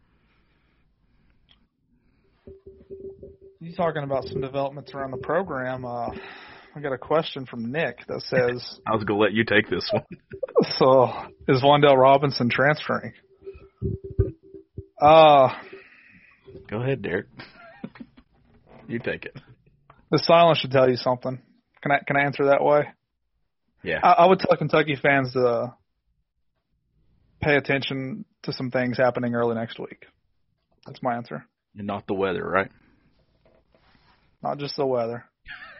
You talking about some developments around the program? Uh, I got a question from Nick that says. I was going to let you take this one. so, is Wan'Dale Robinson transferring? Uh, Go ahead, Derek. You take it. The silence should tell you something. Can I can I answer that way? Yeah. I, I would tell Kentucky fans to pay attention to some things happening early next week. That's my answer. And not the weather, right? Not just the weather.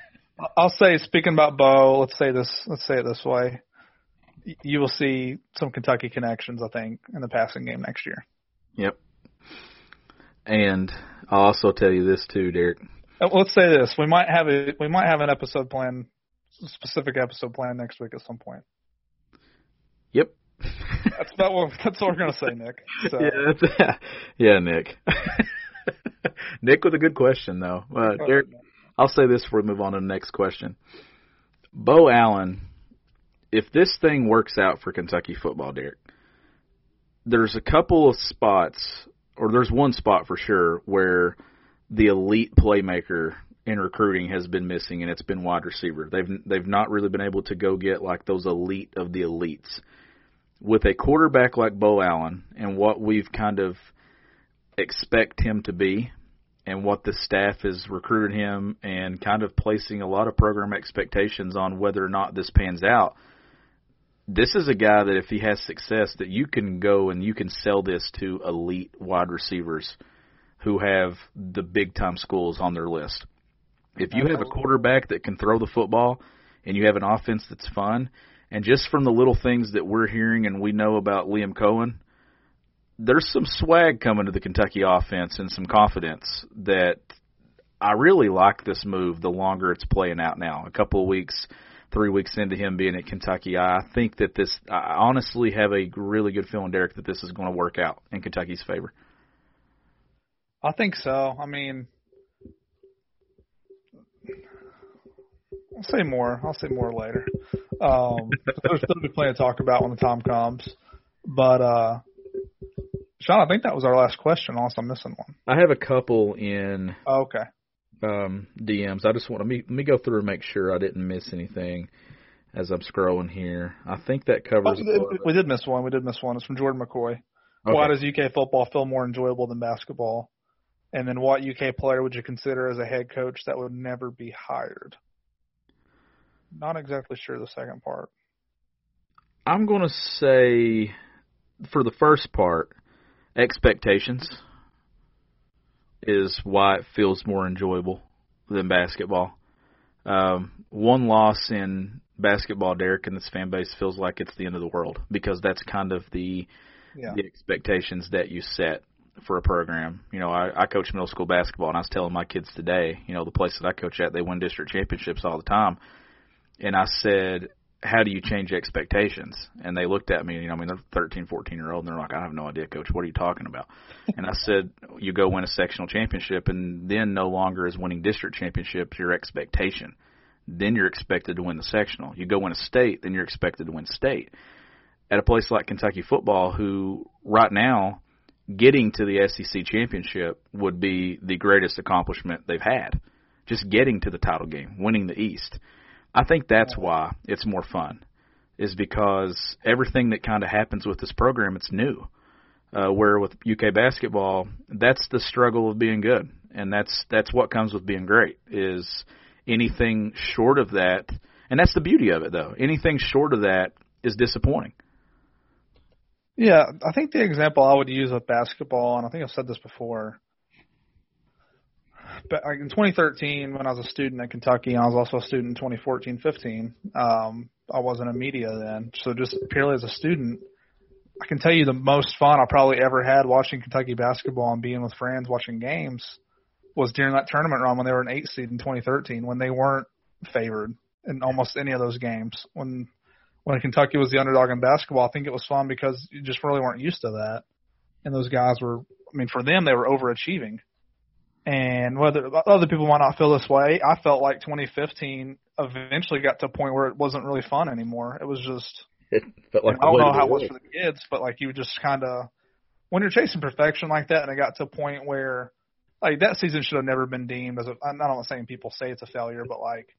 I'll say, speaking about Beau, let's say this. Let's say it this way: you will see some Kentucky connections, I think, in the passing game next year. Yep. And I'll also tell you this too, Derek. Uh, let's say this: we might have a we might have an episode plan, specific episode plan next week at some point. Yep. that's about what that's what we're gonna say, Nick. So. Yeah, that's, yeah, Nick. Nick with a good question though. Uh, Derek, I'll say this before we move on to the next question. Beau Allen, if this thing works out for Kentucky football, Derek, there's a couple of spots, or there's one spot for sure where the elite playmaker in recruiting has been missing, and it's been wide receiver. They've they've not really been able to go get like those elite of the elites. With a quarterback like Beau Allen and what we've kind of expect him to be, and what the staff has recruited him, and kind of placing a lot of program expectations on whether or not this pans out. This is a guy that if he has success, that you can go and you can sell this to elite wide receivers who have the big time schools on their list. If you have a quarterback that can throw the football and you have an offense that's fun, and just from the little things that we're hearing and we know about Liam Coen, there's some swag coming to the Kentucky offense and some confidence that I really like this move the longer it's playing out now. A couple of weeks, three weeks into him being at Kentucky, I think that this, I honestly have a really good feeling, Derek, that this is going to work out in Kentucky's favor. I think so. I mean, I'll say more. I'll say more later. Um, there's still be plenty to talk about when the time comes. But uh, Sean, I think that was our last question, unless I'm missing one. I have a couple in Oh, okay. Um, DMs. I just want to me, let me go through and make sure I didn't miss anything as I'm scrolling here. I think that Oh, covers. we- we did miss one. We did miss one. It's from Jordan McCoy. Why does UK football feel more enjoyable than basketball? And then what UK player would you consider as a head coach that would never be hired? Not exactly sure the second part. I'm going to say for the first part, expectations is why it feels more enjoyable than basketball. Um, one loss in basketball, Derek, and this fan base feels like it's the end of the world because that's kind of the Yeah. the expectations that you set for a program. You know, I, I coach middle school basketball, and I was telling my kids today, you know, the place that I coach at, they win district championships all the time. And I said, how do you change expectations? And they looked at me, you know, I mean, they're 13, 14 year old, and they're like, I have no idea, coach. What are you talking about? and I said, you go win a sectional championship, and then no longer is winning district championships your expectation. Then you're expected to win the sectional. You go win a state, then you're expected to win state. At a place like Kentucky football, who right now getting to the SEC championship would be the greatest accomplishment they've had. Just getting to the title game, winning the East. I think that's why it's more fun, is because everything that kind of happens with this program, it's new. Uh, where with UK basketball, that's the struggle of being good, and that's that's what comes with being great. Is anything short of that, and that's the beauty of it, though. Anything short of that is disappointing. Yeah, I think the example I would use with basketball, and I think I've said this before, but like in 2013, when I was a student at Kentucky, and I was also a student in 2014-15, um, I wasn't in media then, so just purely as a student, I can tell you the most fun I probably ever had watching Kentucky basketball and being with friends watching games was during that tournament run when they were an eight seed in 2013 when they weren't favored in almost any of those games when when Kentucky was the underdog in basketball, I think it was fun because you just really weren't used to that. And those guys were, I mean, for them, they were overachieving. And whether other people might not feel this way, I felt like 2015 eventually got to a point where it wasn't really fun anymore. It was just, It felt like I don't know how it was for the kids, but like you just kind of, when you're chasing perfection like that, and it got to a point where, like that season should have never been deemed as a. I'm not saying people say it's a failure, but like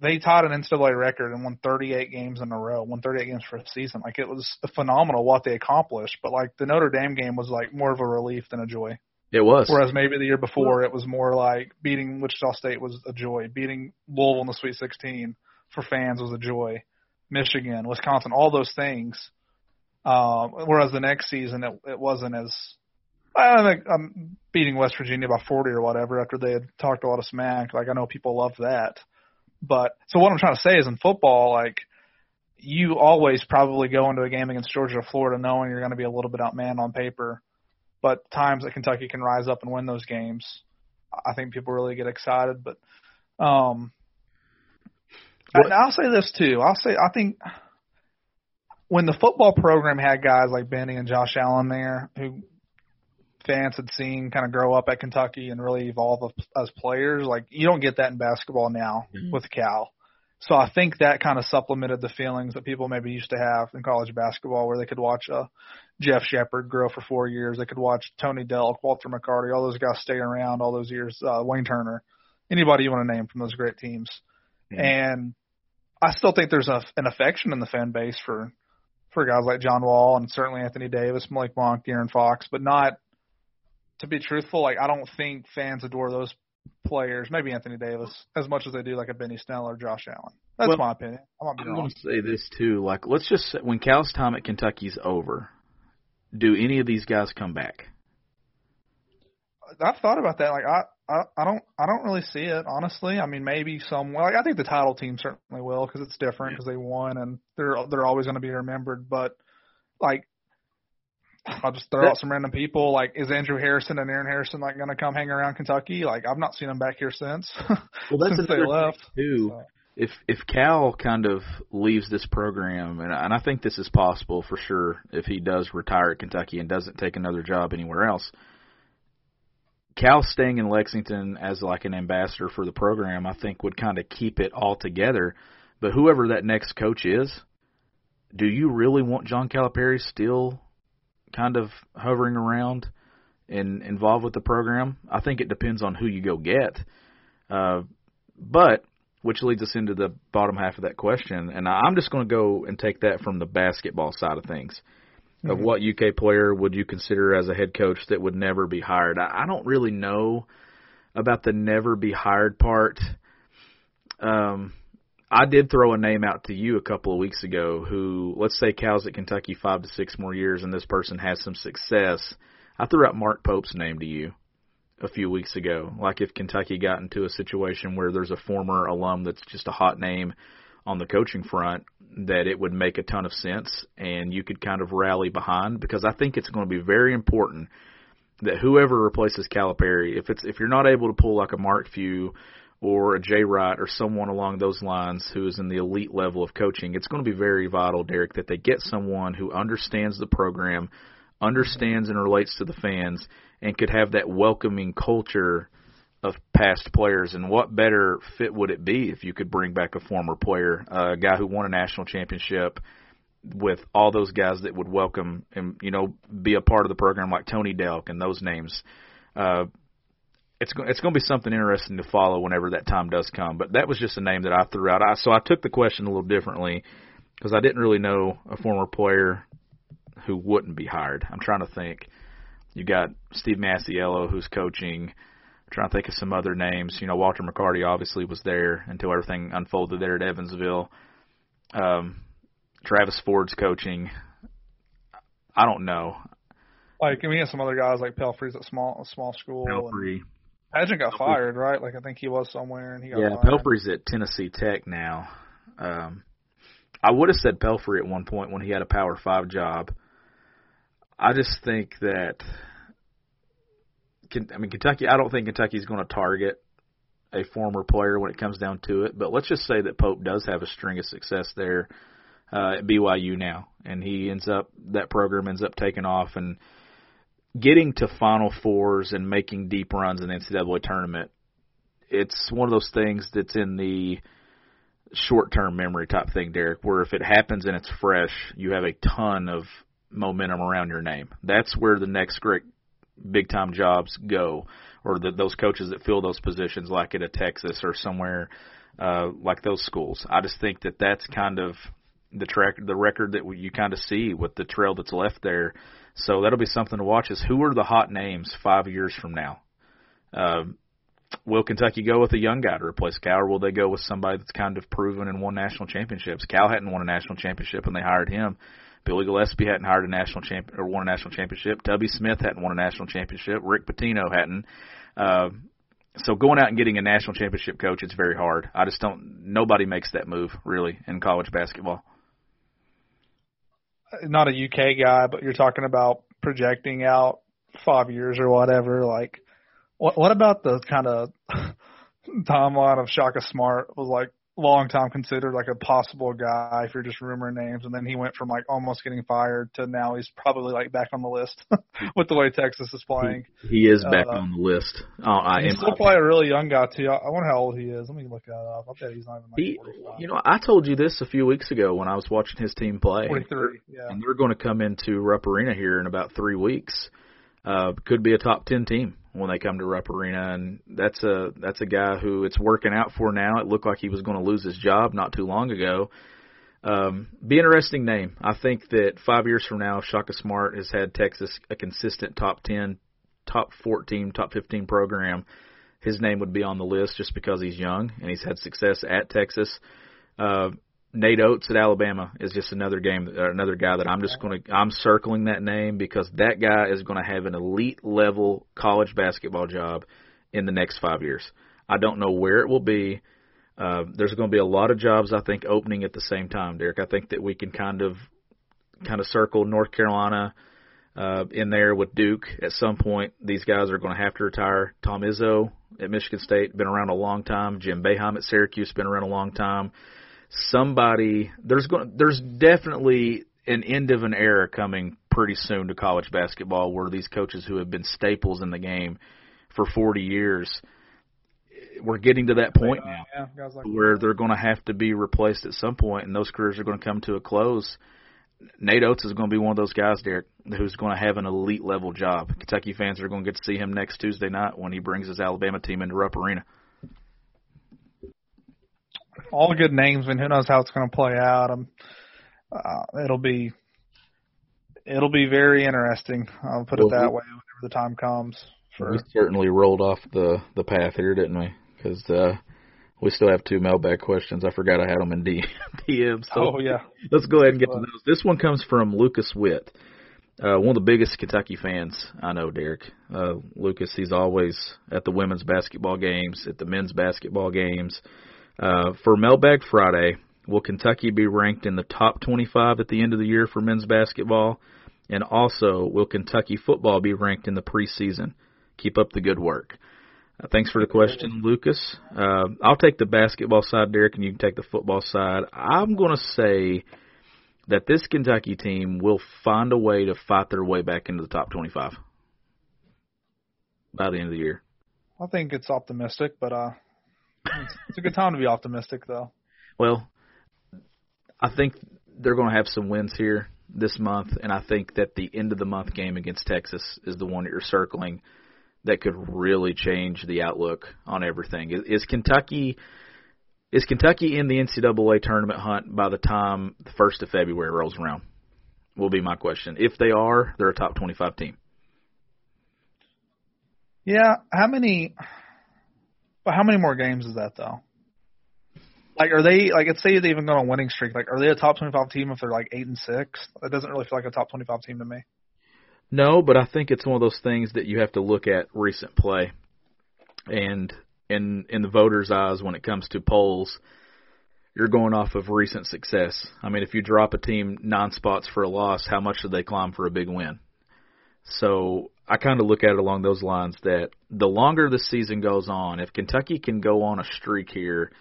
they tied an NCAA record and won 38 games in a row, won 38 games for a season. Like it was phenomenal what they accomplished. But like the Notre Dame game was like more of a relief than a joy. It was. Whereas maybe the year before it was more like beating Wichita State was a joy, beating Louisville in the Sweet 16 for fans was a joy, Michigan, Wisconsin, all those things. Um, whereas the next season it, it wasn't as. I think I'm beating West Virginia by 40 or whatever after they had talked a lot of smack. Like I know people love that, but so what I'm trying to say is in football, like you always probably go into a game against Georgia or Florida knowing you're going to be a little bit outmanned on paper but times that Kentucky can rise up and win those games, I think people really get excited. But um, and I'll say this too. I'll say I think when the football program had guys like Benny and Josh Allen there, who fans had seen kind of grow up at Kentucky and really evolve as players, like you don't get that in basketball now Mhm. with Cal. So I think that kind of supplemented the feelings that people maybe used to have in college basketball, where they could watch a Jeff Sheppard grow for four years. They could watch Tony Delk, Walter McCarty, all those guys stay around all those years. Uh, Wayne Turner, anybody you want to name from those great teams. Mhm. And I still think there's a, an affection in the fan base for for guys like John Wall and certainly Anthony Davis, Malik Monk, Aaron Fox, but not to be truthful. Like I don't think fans adore those players, maybe Anthony Davis, as much as they do like a Benny Snell or Josh Allen. That's Well, my opinion. I might be I'm going to say this too. Like, let's just say, when Cal's time at Kentucky's over, do any of these guys come back? I've thought about that. Like I, I, I don't, I don't really see it honestly. I mean, maybe some. Like I think the title team certainly will because it's different because they won and they're they're always going to be remembered. But like, I'll just throw out some random people. Like, is Andrew Harrison and Aaron Harrison like going to come hang around Kentucky? Like, I've not seen them back here since. Well, that's since they left. too. So, if if Cal kind of leaves this program, and, and I think this is possible for sure, if he does retire at Kentucky and doesn't take another job anywhere else, Cal staying in Lexington as like an ambassador for the program, I think would kind of keep it all together. But whoever that next coach is, do you really want John Calipari still kind of hovering around and involved with the program? I think it depends on who you go get. Uh, but which leads us into the bottom half of that question, and I'm just going to go and take that from the basketball side of things. Of Mhm. what UK player would you consider as a head coach that would never be hired? I, I don't really know about the never be hired part. Um, I did throw a name out to you a couple of weeks ago who, let's say, Cal's at Kentucky five to six more years and this person has some success. I threw out Mark Pope's name to you a few weeks ago. Like if Kentucky got into a situation where there's a former alum that's just a hot name on the coaching front, that it would make a ton of sense and you could kind of rally behind because I think it's going to be very important that whoever replaces Calipari, if it's if you're not able to pull like a Mark Few or a Jay Wright or someone along those lines who is in the elite level of coaching, it's going to be very vital, Derek, that they get someone who understands the program, understands and relates to the fans, and could have that welcoming culture of past players. And what better fit would it be if you could bring back a former player, a guy who won a national championship, with all those guys that would welcome and you know be a part of the program like Tony Delk and those names. Uh, it's it's going to be something interesting to follow whenever that time does come. But that was just a name that I threw out. I, so I took the question a little differently because I didn't really know a former player who wouldn't be hired. I'm trying to think. You got Steve Masiello who's coaching. I'm trying to think of some other names. You know, Walter McCarty obviously was there until everything unfolded there at Evansville. Um, Travis Ford's coaching. I don't know. like, and we have some other guys like Pelphrey's at small a small school. and Pelphrey. Pageant got fired, right? Like, I think he was somewhere and he got Yeah, fired. Pelphrey's at Tennessee Tech now. Um, I would have said Pelphrey at one point when he had a Power Five job. I just think that, I mean, Kentucky. I don't think Kentucky's going to target a former player when it comes down to it. But let's just say that Pope does have a string of success there uh, at BYU now, and he ends up that program ends up taking off and getting to Final Fours and making deep runs in the NCAA tournament it's one of those things that's in the short term memory type thing, Derek, where if it happens and it's fresh, you have a ton of momentum around your name. That's where the next great big time jobs go, or the, those coaches that fill those positions, like at a Texas or somewhere uh, like those schools. I just think that that's kind of the track, the record that you kind of see with the trail that's left there. So that'll be something to watch. Is who are the hot names five years from now? Um, will Kentucky go with a young guy to replace Cal, or will they go with somebody that's kind of proven and won national championships? Cal hadn't won a national championship when they hired him. Billy Gillispie hadn't hired a national champ or won a national championship. Tubby Smith hadn't won a national championship. Rick Pitino hadn't. Uh, so going out and getting a national championship coach, it's very hard. I just don't. Nobody makes that move really in college basketball. Not a UK guy, but you're talking about projecting out five years or whatever. Like, what what about the kind of timeline of Shaka Smart was like long time considered like a possible guy if you're just rumoring names, and then he went from like almost getting fired to now he's probably like back on the list with the way Texas is playing. He is back Uh, on the list. Oh, I he's am. still probably a really young guy too. I wonder how old he is. Let me look that up. I bet he's not even like He, 45. you know, I told you this a few weeks ago when I was watching his team play. 43. Yeah. and they're going to come into Rupp Arena here in about three weeks. Uh, could be a top ten team when they come to Rupp Arena, and that's a that's a guy who it's working out for now. It looked like he was going to lose his job not too long ago. Um, be an interesting name. I think that five years from now, Shaka Smart has had Texas a consistent top ten, top fourteen, top fifteen program. His name would be on the list just because he's young and he's had success at Texas. Uh, Nate Oats at Alabama is just another game, uh, another guy that I'm just going to I'm circling that name because that guy is going to have an elite level college basketball job in the next five years. I don't know where it will be. Uh, there's going to be a lot of jobs I think opening at the same time, Derek. I think that we can kind of kind of circle North Carolina, uh, in there with Duke. At some point, these guys are going to have to retire. Tom Izzo at Michigan State been around a long time. Jim Boeheim at Syracuse been around a long time. Somebody there's going there's definitely an end of an era coming pretty soon to college basketball where these coaches who have been staples in the game for 40 years we're getting to that point now yeah, like where they're going to have to be replaced at some point and those careers are going to come to a close Nate Oats is going to be one of those guys, Derek, who's going to have an elite level job. Kentucky fans are going to get to see him next Tuesday night when he brings his Alabama team into Rupp Arena. All good names, and who knows how it's going to play out. Um, uh, it'll be it'll be very interesting. I'll put it that way whenever the time comes. For we certainly rolled off the the path here, didn't we? Because uh, we still have two mailbag questions. I forgot I had them in D- DM. So oh yeah. Let's go ahead and get to those. This one comes from Lucas Witt, uh, one of the biggest Kentucky fans I know. Derek uh, Lucas, he's always at the women's basketball games, at the men's basketball games. Uh, for Mailbag Friday, will Kentucky be ranked in the top 25 at the end of the year for men's basketball? And also, will Kentucky football be ranked in the preseason? Keep up the good work. Uh, thanks for the question, Lucas. Uh, I'll take the basketball side, Derek, and you can take the football side. I'm going to say that this Kentucky team will find a way to fight their way back into the top 25 by the end of the year. I think it's optimistic, but uh, it's, a good time to be optimistic, though. Well, I think they're going to have some wins here this month, and I think that the end of the month game against Texas is the one that you're circling that could really change the outlook on everything. Is, is Kentucky is Kentucky in the NCAA tournament hunt by the time the first of February rolls around? Will be my question. If they are, they're a top twenty-five team. Yeah, how many? But how many more games is that though? Like, are they like? Let's say they even go on a winning streak. Like, are they a top twenty-five team if they're like eight and six? That doesn't really feel like a top twenty-five team to me. No, but I think it's one of those things that you have to look at recent play, and in in the voters' eyes when it comes to polls, you're going off of recent success. I mean, if you drop a team nine spots for a loss, how much did they climb for a big win? So I kind of look at it along those lines that the longer the season goes on, if Kentucky can go on a streak here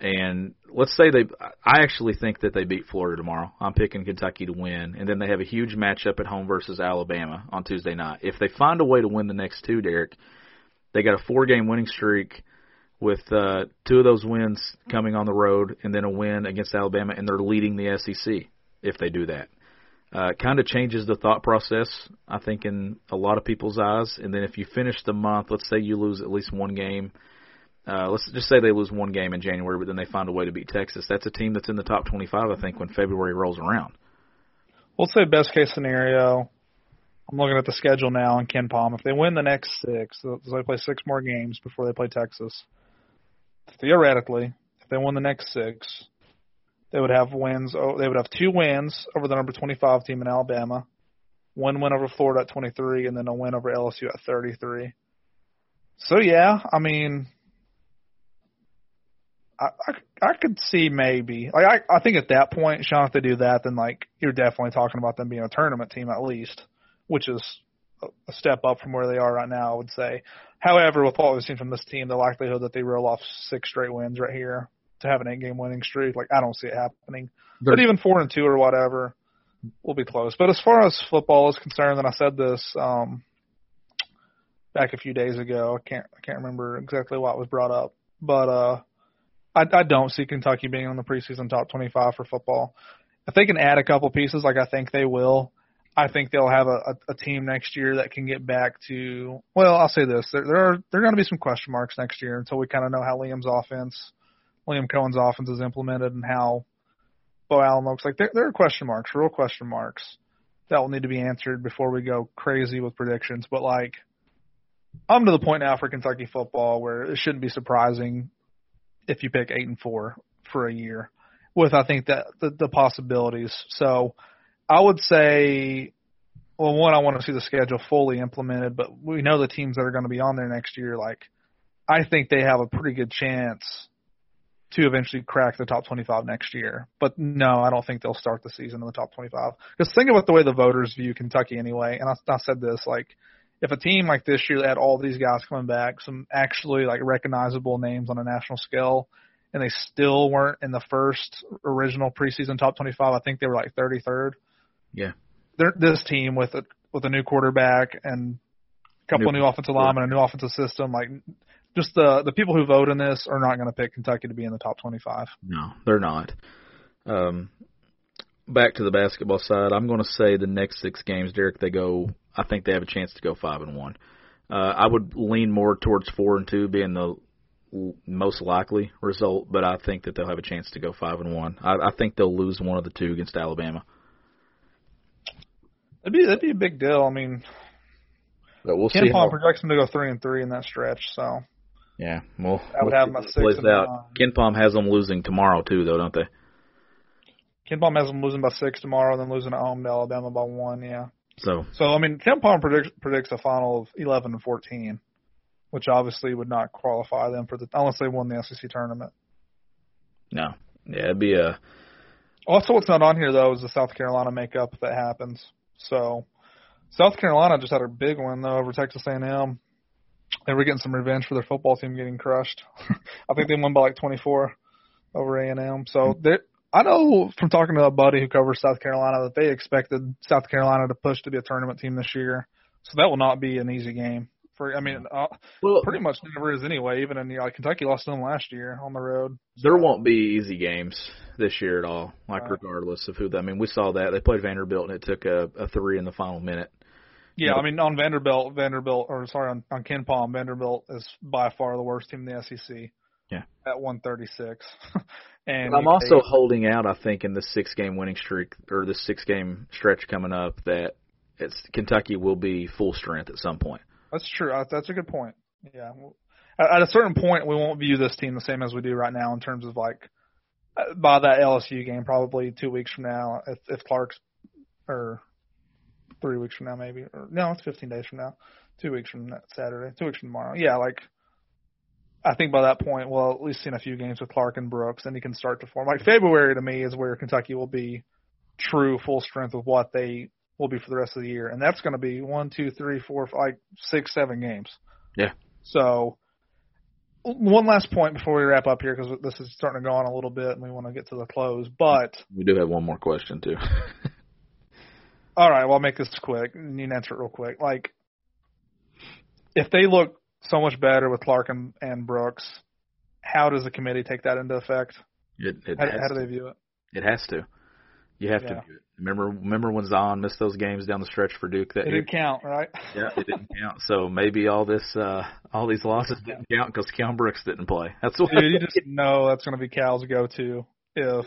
and let's say they, I actually think that they beat Florida tomorrow. I'm picking Kentucky to win, and then they have a huge matchup at home versus Alabama on Tuesday night. If they find a way to win the next two, Derek, they got a four-game winning streak with uh, two of those wins coming on the road, and then a win against Alabama, and they're leading the SEC if they do that. Uh, kind of changes the thought process, I think, in a lot of people's eyes. And then if you finish the month, let's say you lose at least one game uh, let's just say they lose one game in January, but then they find a way to beat Texas. That's a team that's in the top 25, I think, when February rolls around. Let's say best case scenario. I'm looking at the schedule now in KenPom. If they win the next six, so they play six more games before they play Texas. Theoretically, if they won the next six, they would have wins. They would have two wins over the number 25 team in Alabama, one win over Florida at 23, and then a win over LSU at 33. So yeah, I mean, I, I could see maybe like I I think at that point, Sean, if they do that, then like you're definitely talking about them being a tournament team at least, which is a step up from where they are right now. I would say. However, with what we've seen from this team, the likelihood that they roll off six straight wins right here to have an eight game winning streak, like I don't see it happening. They're, but even four and two or whatever, will be close. But as far as football is concerned, and I said this um back a few days ago. I can't I can't remember exactly what was brought up, but uh I, I don't see Kentucky being on the preseason top 25 for football. If they can add a couple pieces, like I think they will, I think they'll have a, a, a team next year that can get back to. Well, I'll say this: there, there are there are going to be some question marks next year until we kind of know how Liam's offense, Liam Coen's offense is implemented, and how Beau Allen looks like. There, there are question marks, real question marks, that will need to be answered before we go crazy with predictions. But like, I'm to the point now for Kentucky football where it shouldn't be surprising if you pick eight and four for a year, with I think that the, the possibilities. So I would say, well, one, I want to see the schedule fully implemented, but we know the teams that are going to be on there next year. Like, I think they have a pretty good chance to eventually crack the top 25 next year. But no, I don't think they'll start the season in the top 25. Because think about the way the voters view Kentucky anyway. And I, I said this like, if a team like this year had all these guys coming back, some actually like recognizable names on a national scale, and they still weren't in the first original preseason top 25, I think they were like 33rd. Yeah. They're, this team with a with a new quarterback and a couple new, of new offensive linemen, a new offensive system, like just the the people who vote in this are not going to pick Kentucky to be in the top 25. No, they're not. Um, back to the basketball side, I'm going to say the next six games, Derek, they go. I think they have a chance to go five and one. Uh, I would lean more towards four and two being the most likely result, but I think that they'll have a chance to go five and one. I, I think they'll lose one of the two against Alabama. That'd be that'd be a big deal. I mean, but we'll Ken see. Palm how, projects them to go three and three in that stretch. So yeah, well, I would have how six plays out. nine. KenPom has them losing tomorrow too, though, don't they? KenPom has them losing by six tomorrow, and then losing at home to Alabama by one. Yeah. So So I mean, KenPom predicts predicts a final of eleven and fourteen, which obviously would not qualify them for the unless they won the SEC tournament. no, yeah, it'd be a Also, what's not on here though is the South Carolina makeup that happens. So South Carolina just had a big win though over Texas A&M. They were getting some revenge for their football team getting crushed. I think they won by like 24 over A&M. So they I know from talking to a buddy who covers South Carolina that they expected South Carolina to push to be a tournament team this year. So that will not be an easy game. For I mean, uh, well. pretty much never is anyway. Even in know, like Kentucky lost to them last year on the road. There won't be easy games this year at all. Like Right. regardless of who. I mean, we saw that they played Vanderbilt and it took a, a three in the final minute. Yeah, I mean on Vanderbilt, Vanderbilt, or sorry, on, on KenPom, Vanderbilt is by far the worst team in the SEC. Yeah. At 136. and I'm also take- holding out. I think in the six game winning streak or the six game stretch coming up that it's Kentucky will be full strength at some point. that's true. Uh, That's a good point. Yeah. At, at a certain point, we won't view this team the same as we do right now in terms of like uh, by that LSU game, probably two weeks from now, if, if Clarke's or three weeks from now, maybe or no, it's 15 days from now, two weeks from that Saturday, two weeks from tomorrow. Yeah, like I think by that point we'll at least seen a few games with Clarke and Brooks, and he can start to form. Like February to me is where Kentucky will be true full strength of what they will be for the rest of the year, and that's going to be one, two, three, four, five, like six, seven games. Yeah. So one last point before we wrap up here because this is starting to go on a little bit and we want to get to the close. But We do have one more question too. all right, well I'll make this quick. You can answer it real quick. Like if they look so much better with Clarke and, and Brooks, how does the committee take that into effect? it it How, how do they view it? It has to. You have Yeah. to. Remember remember when Zion missed those games down the stretch for Duke that It year? didn't count, right? Yeah, it didn't count. So maybe all this, uh all these losses didn't count because Keion Brooks didn't play. That's what. Dude, you just know that's going to be Cal's go-to if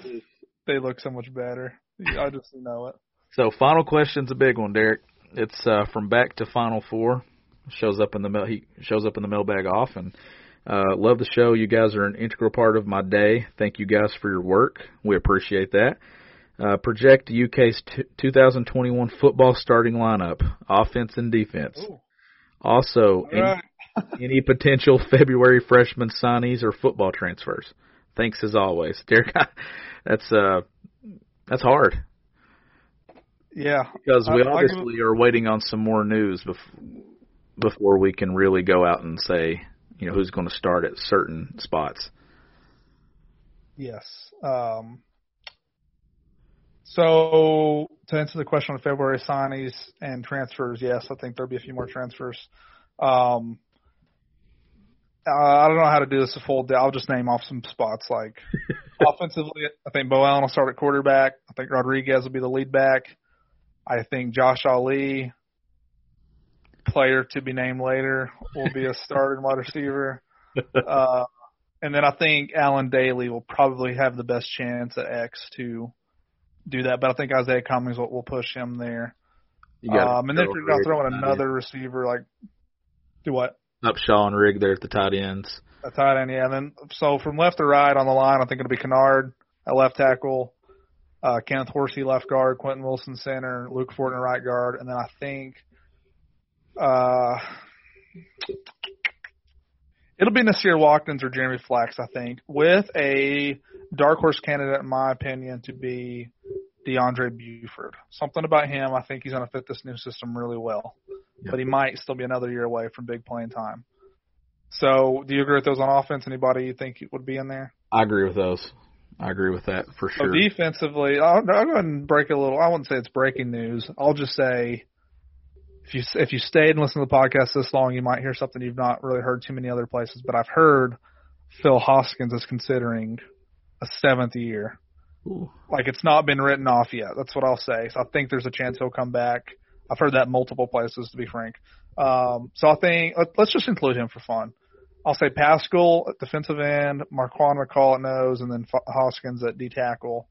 they look so much better. I just know it. So final question's a big one, Derek. It's uh from back to Final Four. Shows up in the mail. He shows up in the mailbag often. Uh, love the show. You guys are an integral part of my day. Thank you guys for your work. We appreciate that. Uh, project UK's t- 2021 football starting lineup, offense and defense. Ooh. Also, any, any potential February freshman signees or football transfers. Thanks as always, Derek. that's uh, that's hard Yeah. because we I- I give- obviously are waiting on some more news bef- before we can really go out and say, you know, who's going to start at certain spots. Yes. Um, so to answer the question on February signees and transfers, yes, I think there'll be a few more transfers. Um, I don't know how to do this a full day. I'll just name off some spots. Like offensively, I think Beau Allen will start at quarterback. I think Rodriguez will be the lead back. I think Josh Ali, player to be named later, will be a starting wide receiver. Uh, and then I think Allen Dailey will probably have the best chance at X to do that. But I think Izayah Cummings will, will push him there. Um, and then if you're gonna throw in another receiver, like do what? Upshaw and Rigg there at the tight ends. A tight end, yeah. And then so from left to right on the line, I think it'll be Kinnard at left tackle, uh, Kenneth Horsey left guard, Quentin Wilson center, Luke Fortner right guard, and then I think uh, it'll be Nasir Watkins or Jeremy Flax, I think, with a dark horse candidate, in my opinion, to be DeAndre Buford. Something about him, I think he's going to fit this new system really well. Yep. But he might still be another year away from big playing time. So, do you agree with those on offense? Anybody you think would be in there? I agree with those. I agree with that for sure. So defensively, I'll, I'll go ahead and break a little. I wouldn't say it's breaking news. I'll just say if you if you stayed and listened to the podcast this long, you might hear something you've not really heard too many other places. But I've heard Phil Hoskins is considering a seventh year. Ooh. Like it's not been written off yet. That's what I'll say. So I think there's a chance he'll come back. I've heard that multiple places, to be frank. Um, so I think let, let's just include him for fun. I'll say Paschal at defensive end, Marquan McCall at nose, and then Hoskins at D tackle.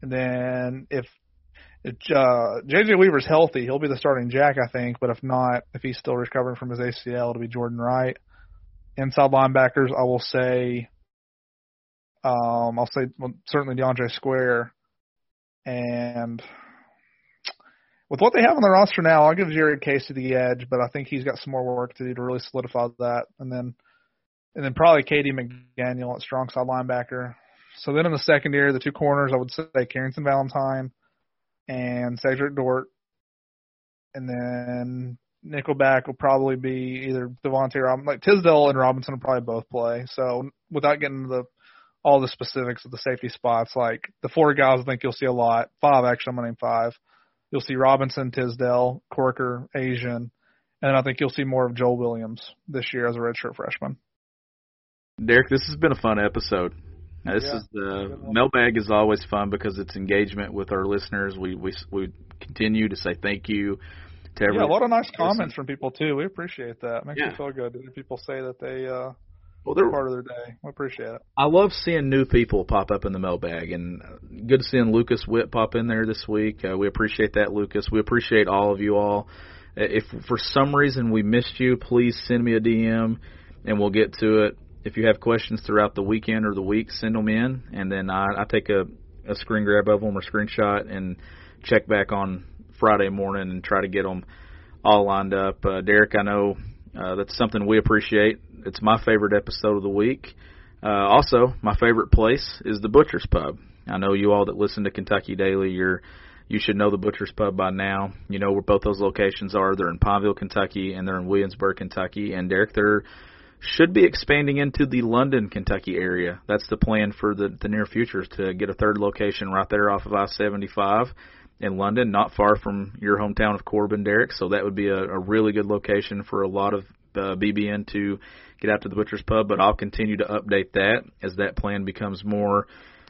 And then if if uh, JJ Weaver's healthy, he'll be the starting jack, I think. But if not, if he's still recovering from his ACL, it'll be Jordan Wright. Inside linebackers, I will say, um, I'll say well, certainly DeAndre Square, and with what they have on the roster now, I'll give Jared Casey the edge, but I think he's got some more work to do to really solidify that. And then and then probably Katie McDaniel at strong side linebacker. So then in the secondary, the two corners, I would say Carrington Valentine and Cedric Dort. And then Nickelback will probably be either Devontae Robinson, like Tisdale and Robinson will probably both play. So without getting the all the specifics of the safety spots, like the four guys I think you'll see a lot. Five actually, I'm gonna name five. You'll see Robinson, Tisdale, Corker, Ajian, and I think you'll see more of Joel Williams this year as a redshirt freshman. Derek, this has been a fun episode. This yeah, is the mailbag is always fun because it's engagement with our listeners. We we we continue to say thank you to everyone. Yeah, a lot of nice comments from people too. We appreciate that. It makes yeah. me feel good. People say that they uh well, they're part of their day. We appreciate it. I love seeing new people pop up in the mailbag, and good seeing Lucas Witt pop in there this week. Uh, we appreciate that, Lucas. We appreciate all of you all. If for some reason we missed you, please send me a DM, and we'll get to it if you have questions throughout the weekend or the week, send them in, and then I, I take a, a screen grab of them or screenshot and check back on Friday morning and try to get them all lined up. Uh, Derek, I know uh, that's something we appreciate. It's my favorite episode of the week. Uh, also, my favorite place is the Butcher's Pub. I know you all that listen to Kentucky Daily, you're you should know the Butcher's Pub by now. You know where both those locations are. They're in Pineville, Kentucky, and they're in Williamsburg, Kentucky. And Derek, they're should be expanding into the London, Kentucky area. That's the plan for the, the near future to get a third location right there off of I-75 in London, not far from your hometown of Corbin, Derek. So that would be a, a really good location for a lot of uh, BBN to get out to the Butcher's Pub. But I'll continue to update that as that plan becomes more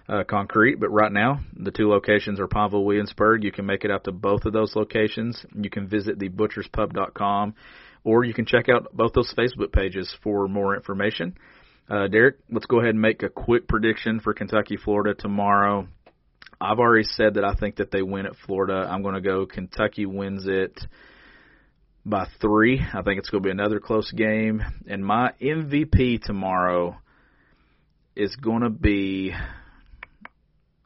uh, concrete. But right now, the two locations are Pineville, Williamsburg. You can make it out to both of those locations. You can visit thebutcherspub.com or you can check out both those Facebook pages for more information. Uh, Derek, let's go ahead and make a quick prediction for Kentucky, Florida tomorrow. I've already said that I think that they win at Florida. I'm going to go Kentucky wins it by three. I think it's going to be another close game. And my MVP tomorrow is going to be.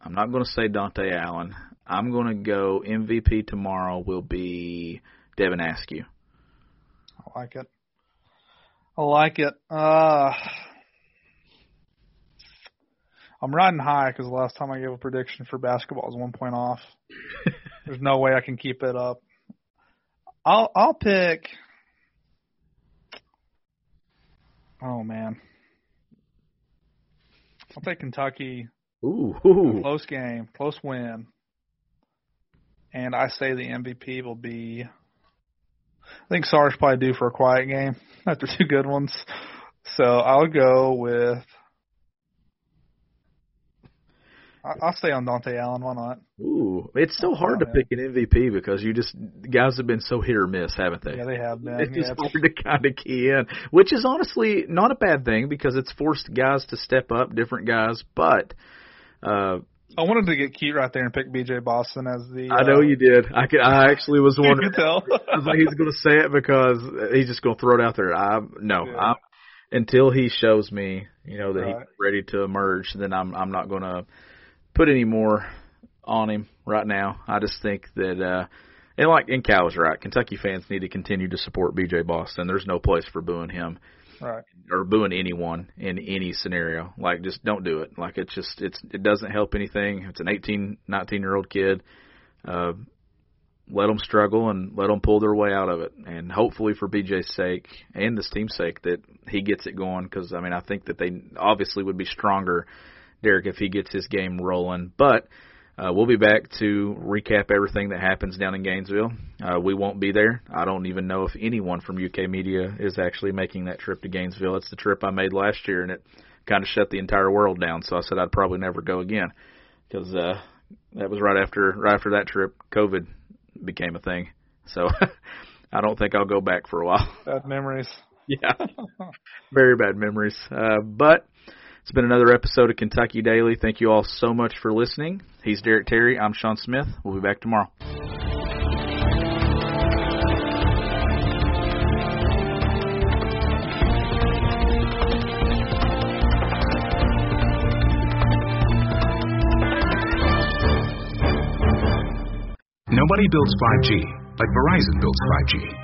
I'm not going to say Dontaie Allen. I'm going to go MVP tomorrow will be Devin Askew like it. I like it. Uh, I'm riding high because the last time I gave a prediction for basketball was one point off. There's no way I can keep it up. I'll I'll pick. Oh man, I'll take Kentucky. Ooh, ooh. close game, close win, and I say the MVP will be I think Sarr's probably due for a quiet game after two good ones. So I'll go with. I'll stay on Dontaie Allen. Why not? Ooh, it's so hard to pick an MVP because you just guys have been so hit or miss, haven't they? Yeah, they have been. It's just yeah, hard to kind of key in, which is honestly not a bad thing because it's forced guys to step up, different guys. But uh, I wanted to get cute right there and pick BJ Boston as the. I know uh, you did. I could. I actually was wondering. You tell. I was like, he's going to say it because he's just going to throw it out there. I no. Yeah. I'm, until he shows me, you know, that right. he's ready to emerge, then I'm I'm not going to put any more on him right now. I just think that. uh and like, and Cal was right. Kentucky fans need to continue to support BJ Boston. There's no place for booing him right. or booing anyone in any scenario. Like, just don't do it. Like, it's just it's it doesn't help anything. It's an 18, 19 year old kid. Uh, let them struggle and let them pull their way out of it. And hopefully, for BJ's sake and this team's sake, that he gets it going. Because I mean, I think that they obviously would be stronger, Derek, if he gets his game rolling. But uh, we'll be back to recap everything that happens down in Gainesville. Uh, we won't be there. I don't even know if anyone from UK Media is actually making that trip to Gainesville. It's the trip I made last year, and it kind of shut the entire world down. So I said I'd probably never go again because uh, that was right after right after that trip. COVID became a thing. So I don't think I'll go back for a while. Bad memories. yeah, very bad memories. Uh, but it's been another episode of Kentucky Daily. Thank you all so much for listening. He's Derek Terry. I'm Sean Smith. We'll be back tomorrow. Nobody builds 5G like Verizon builds 5G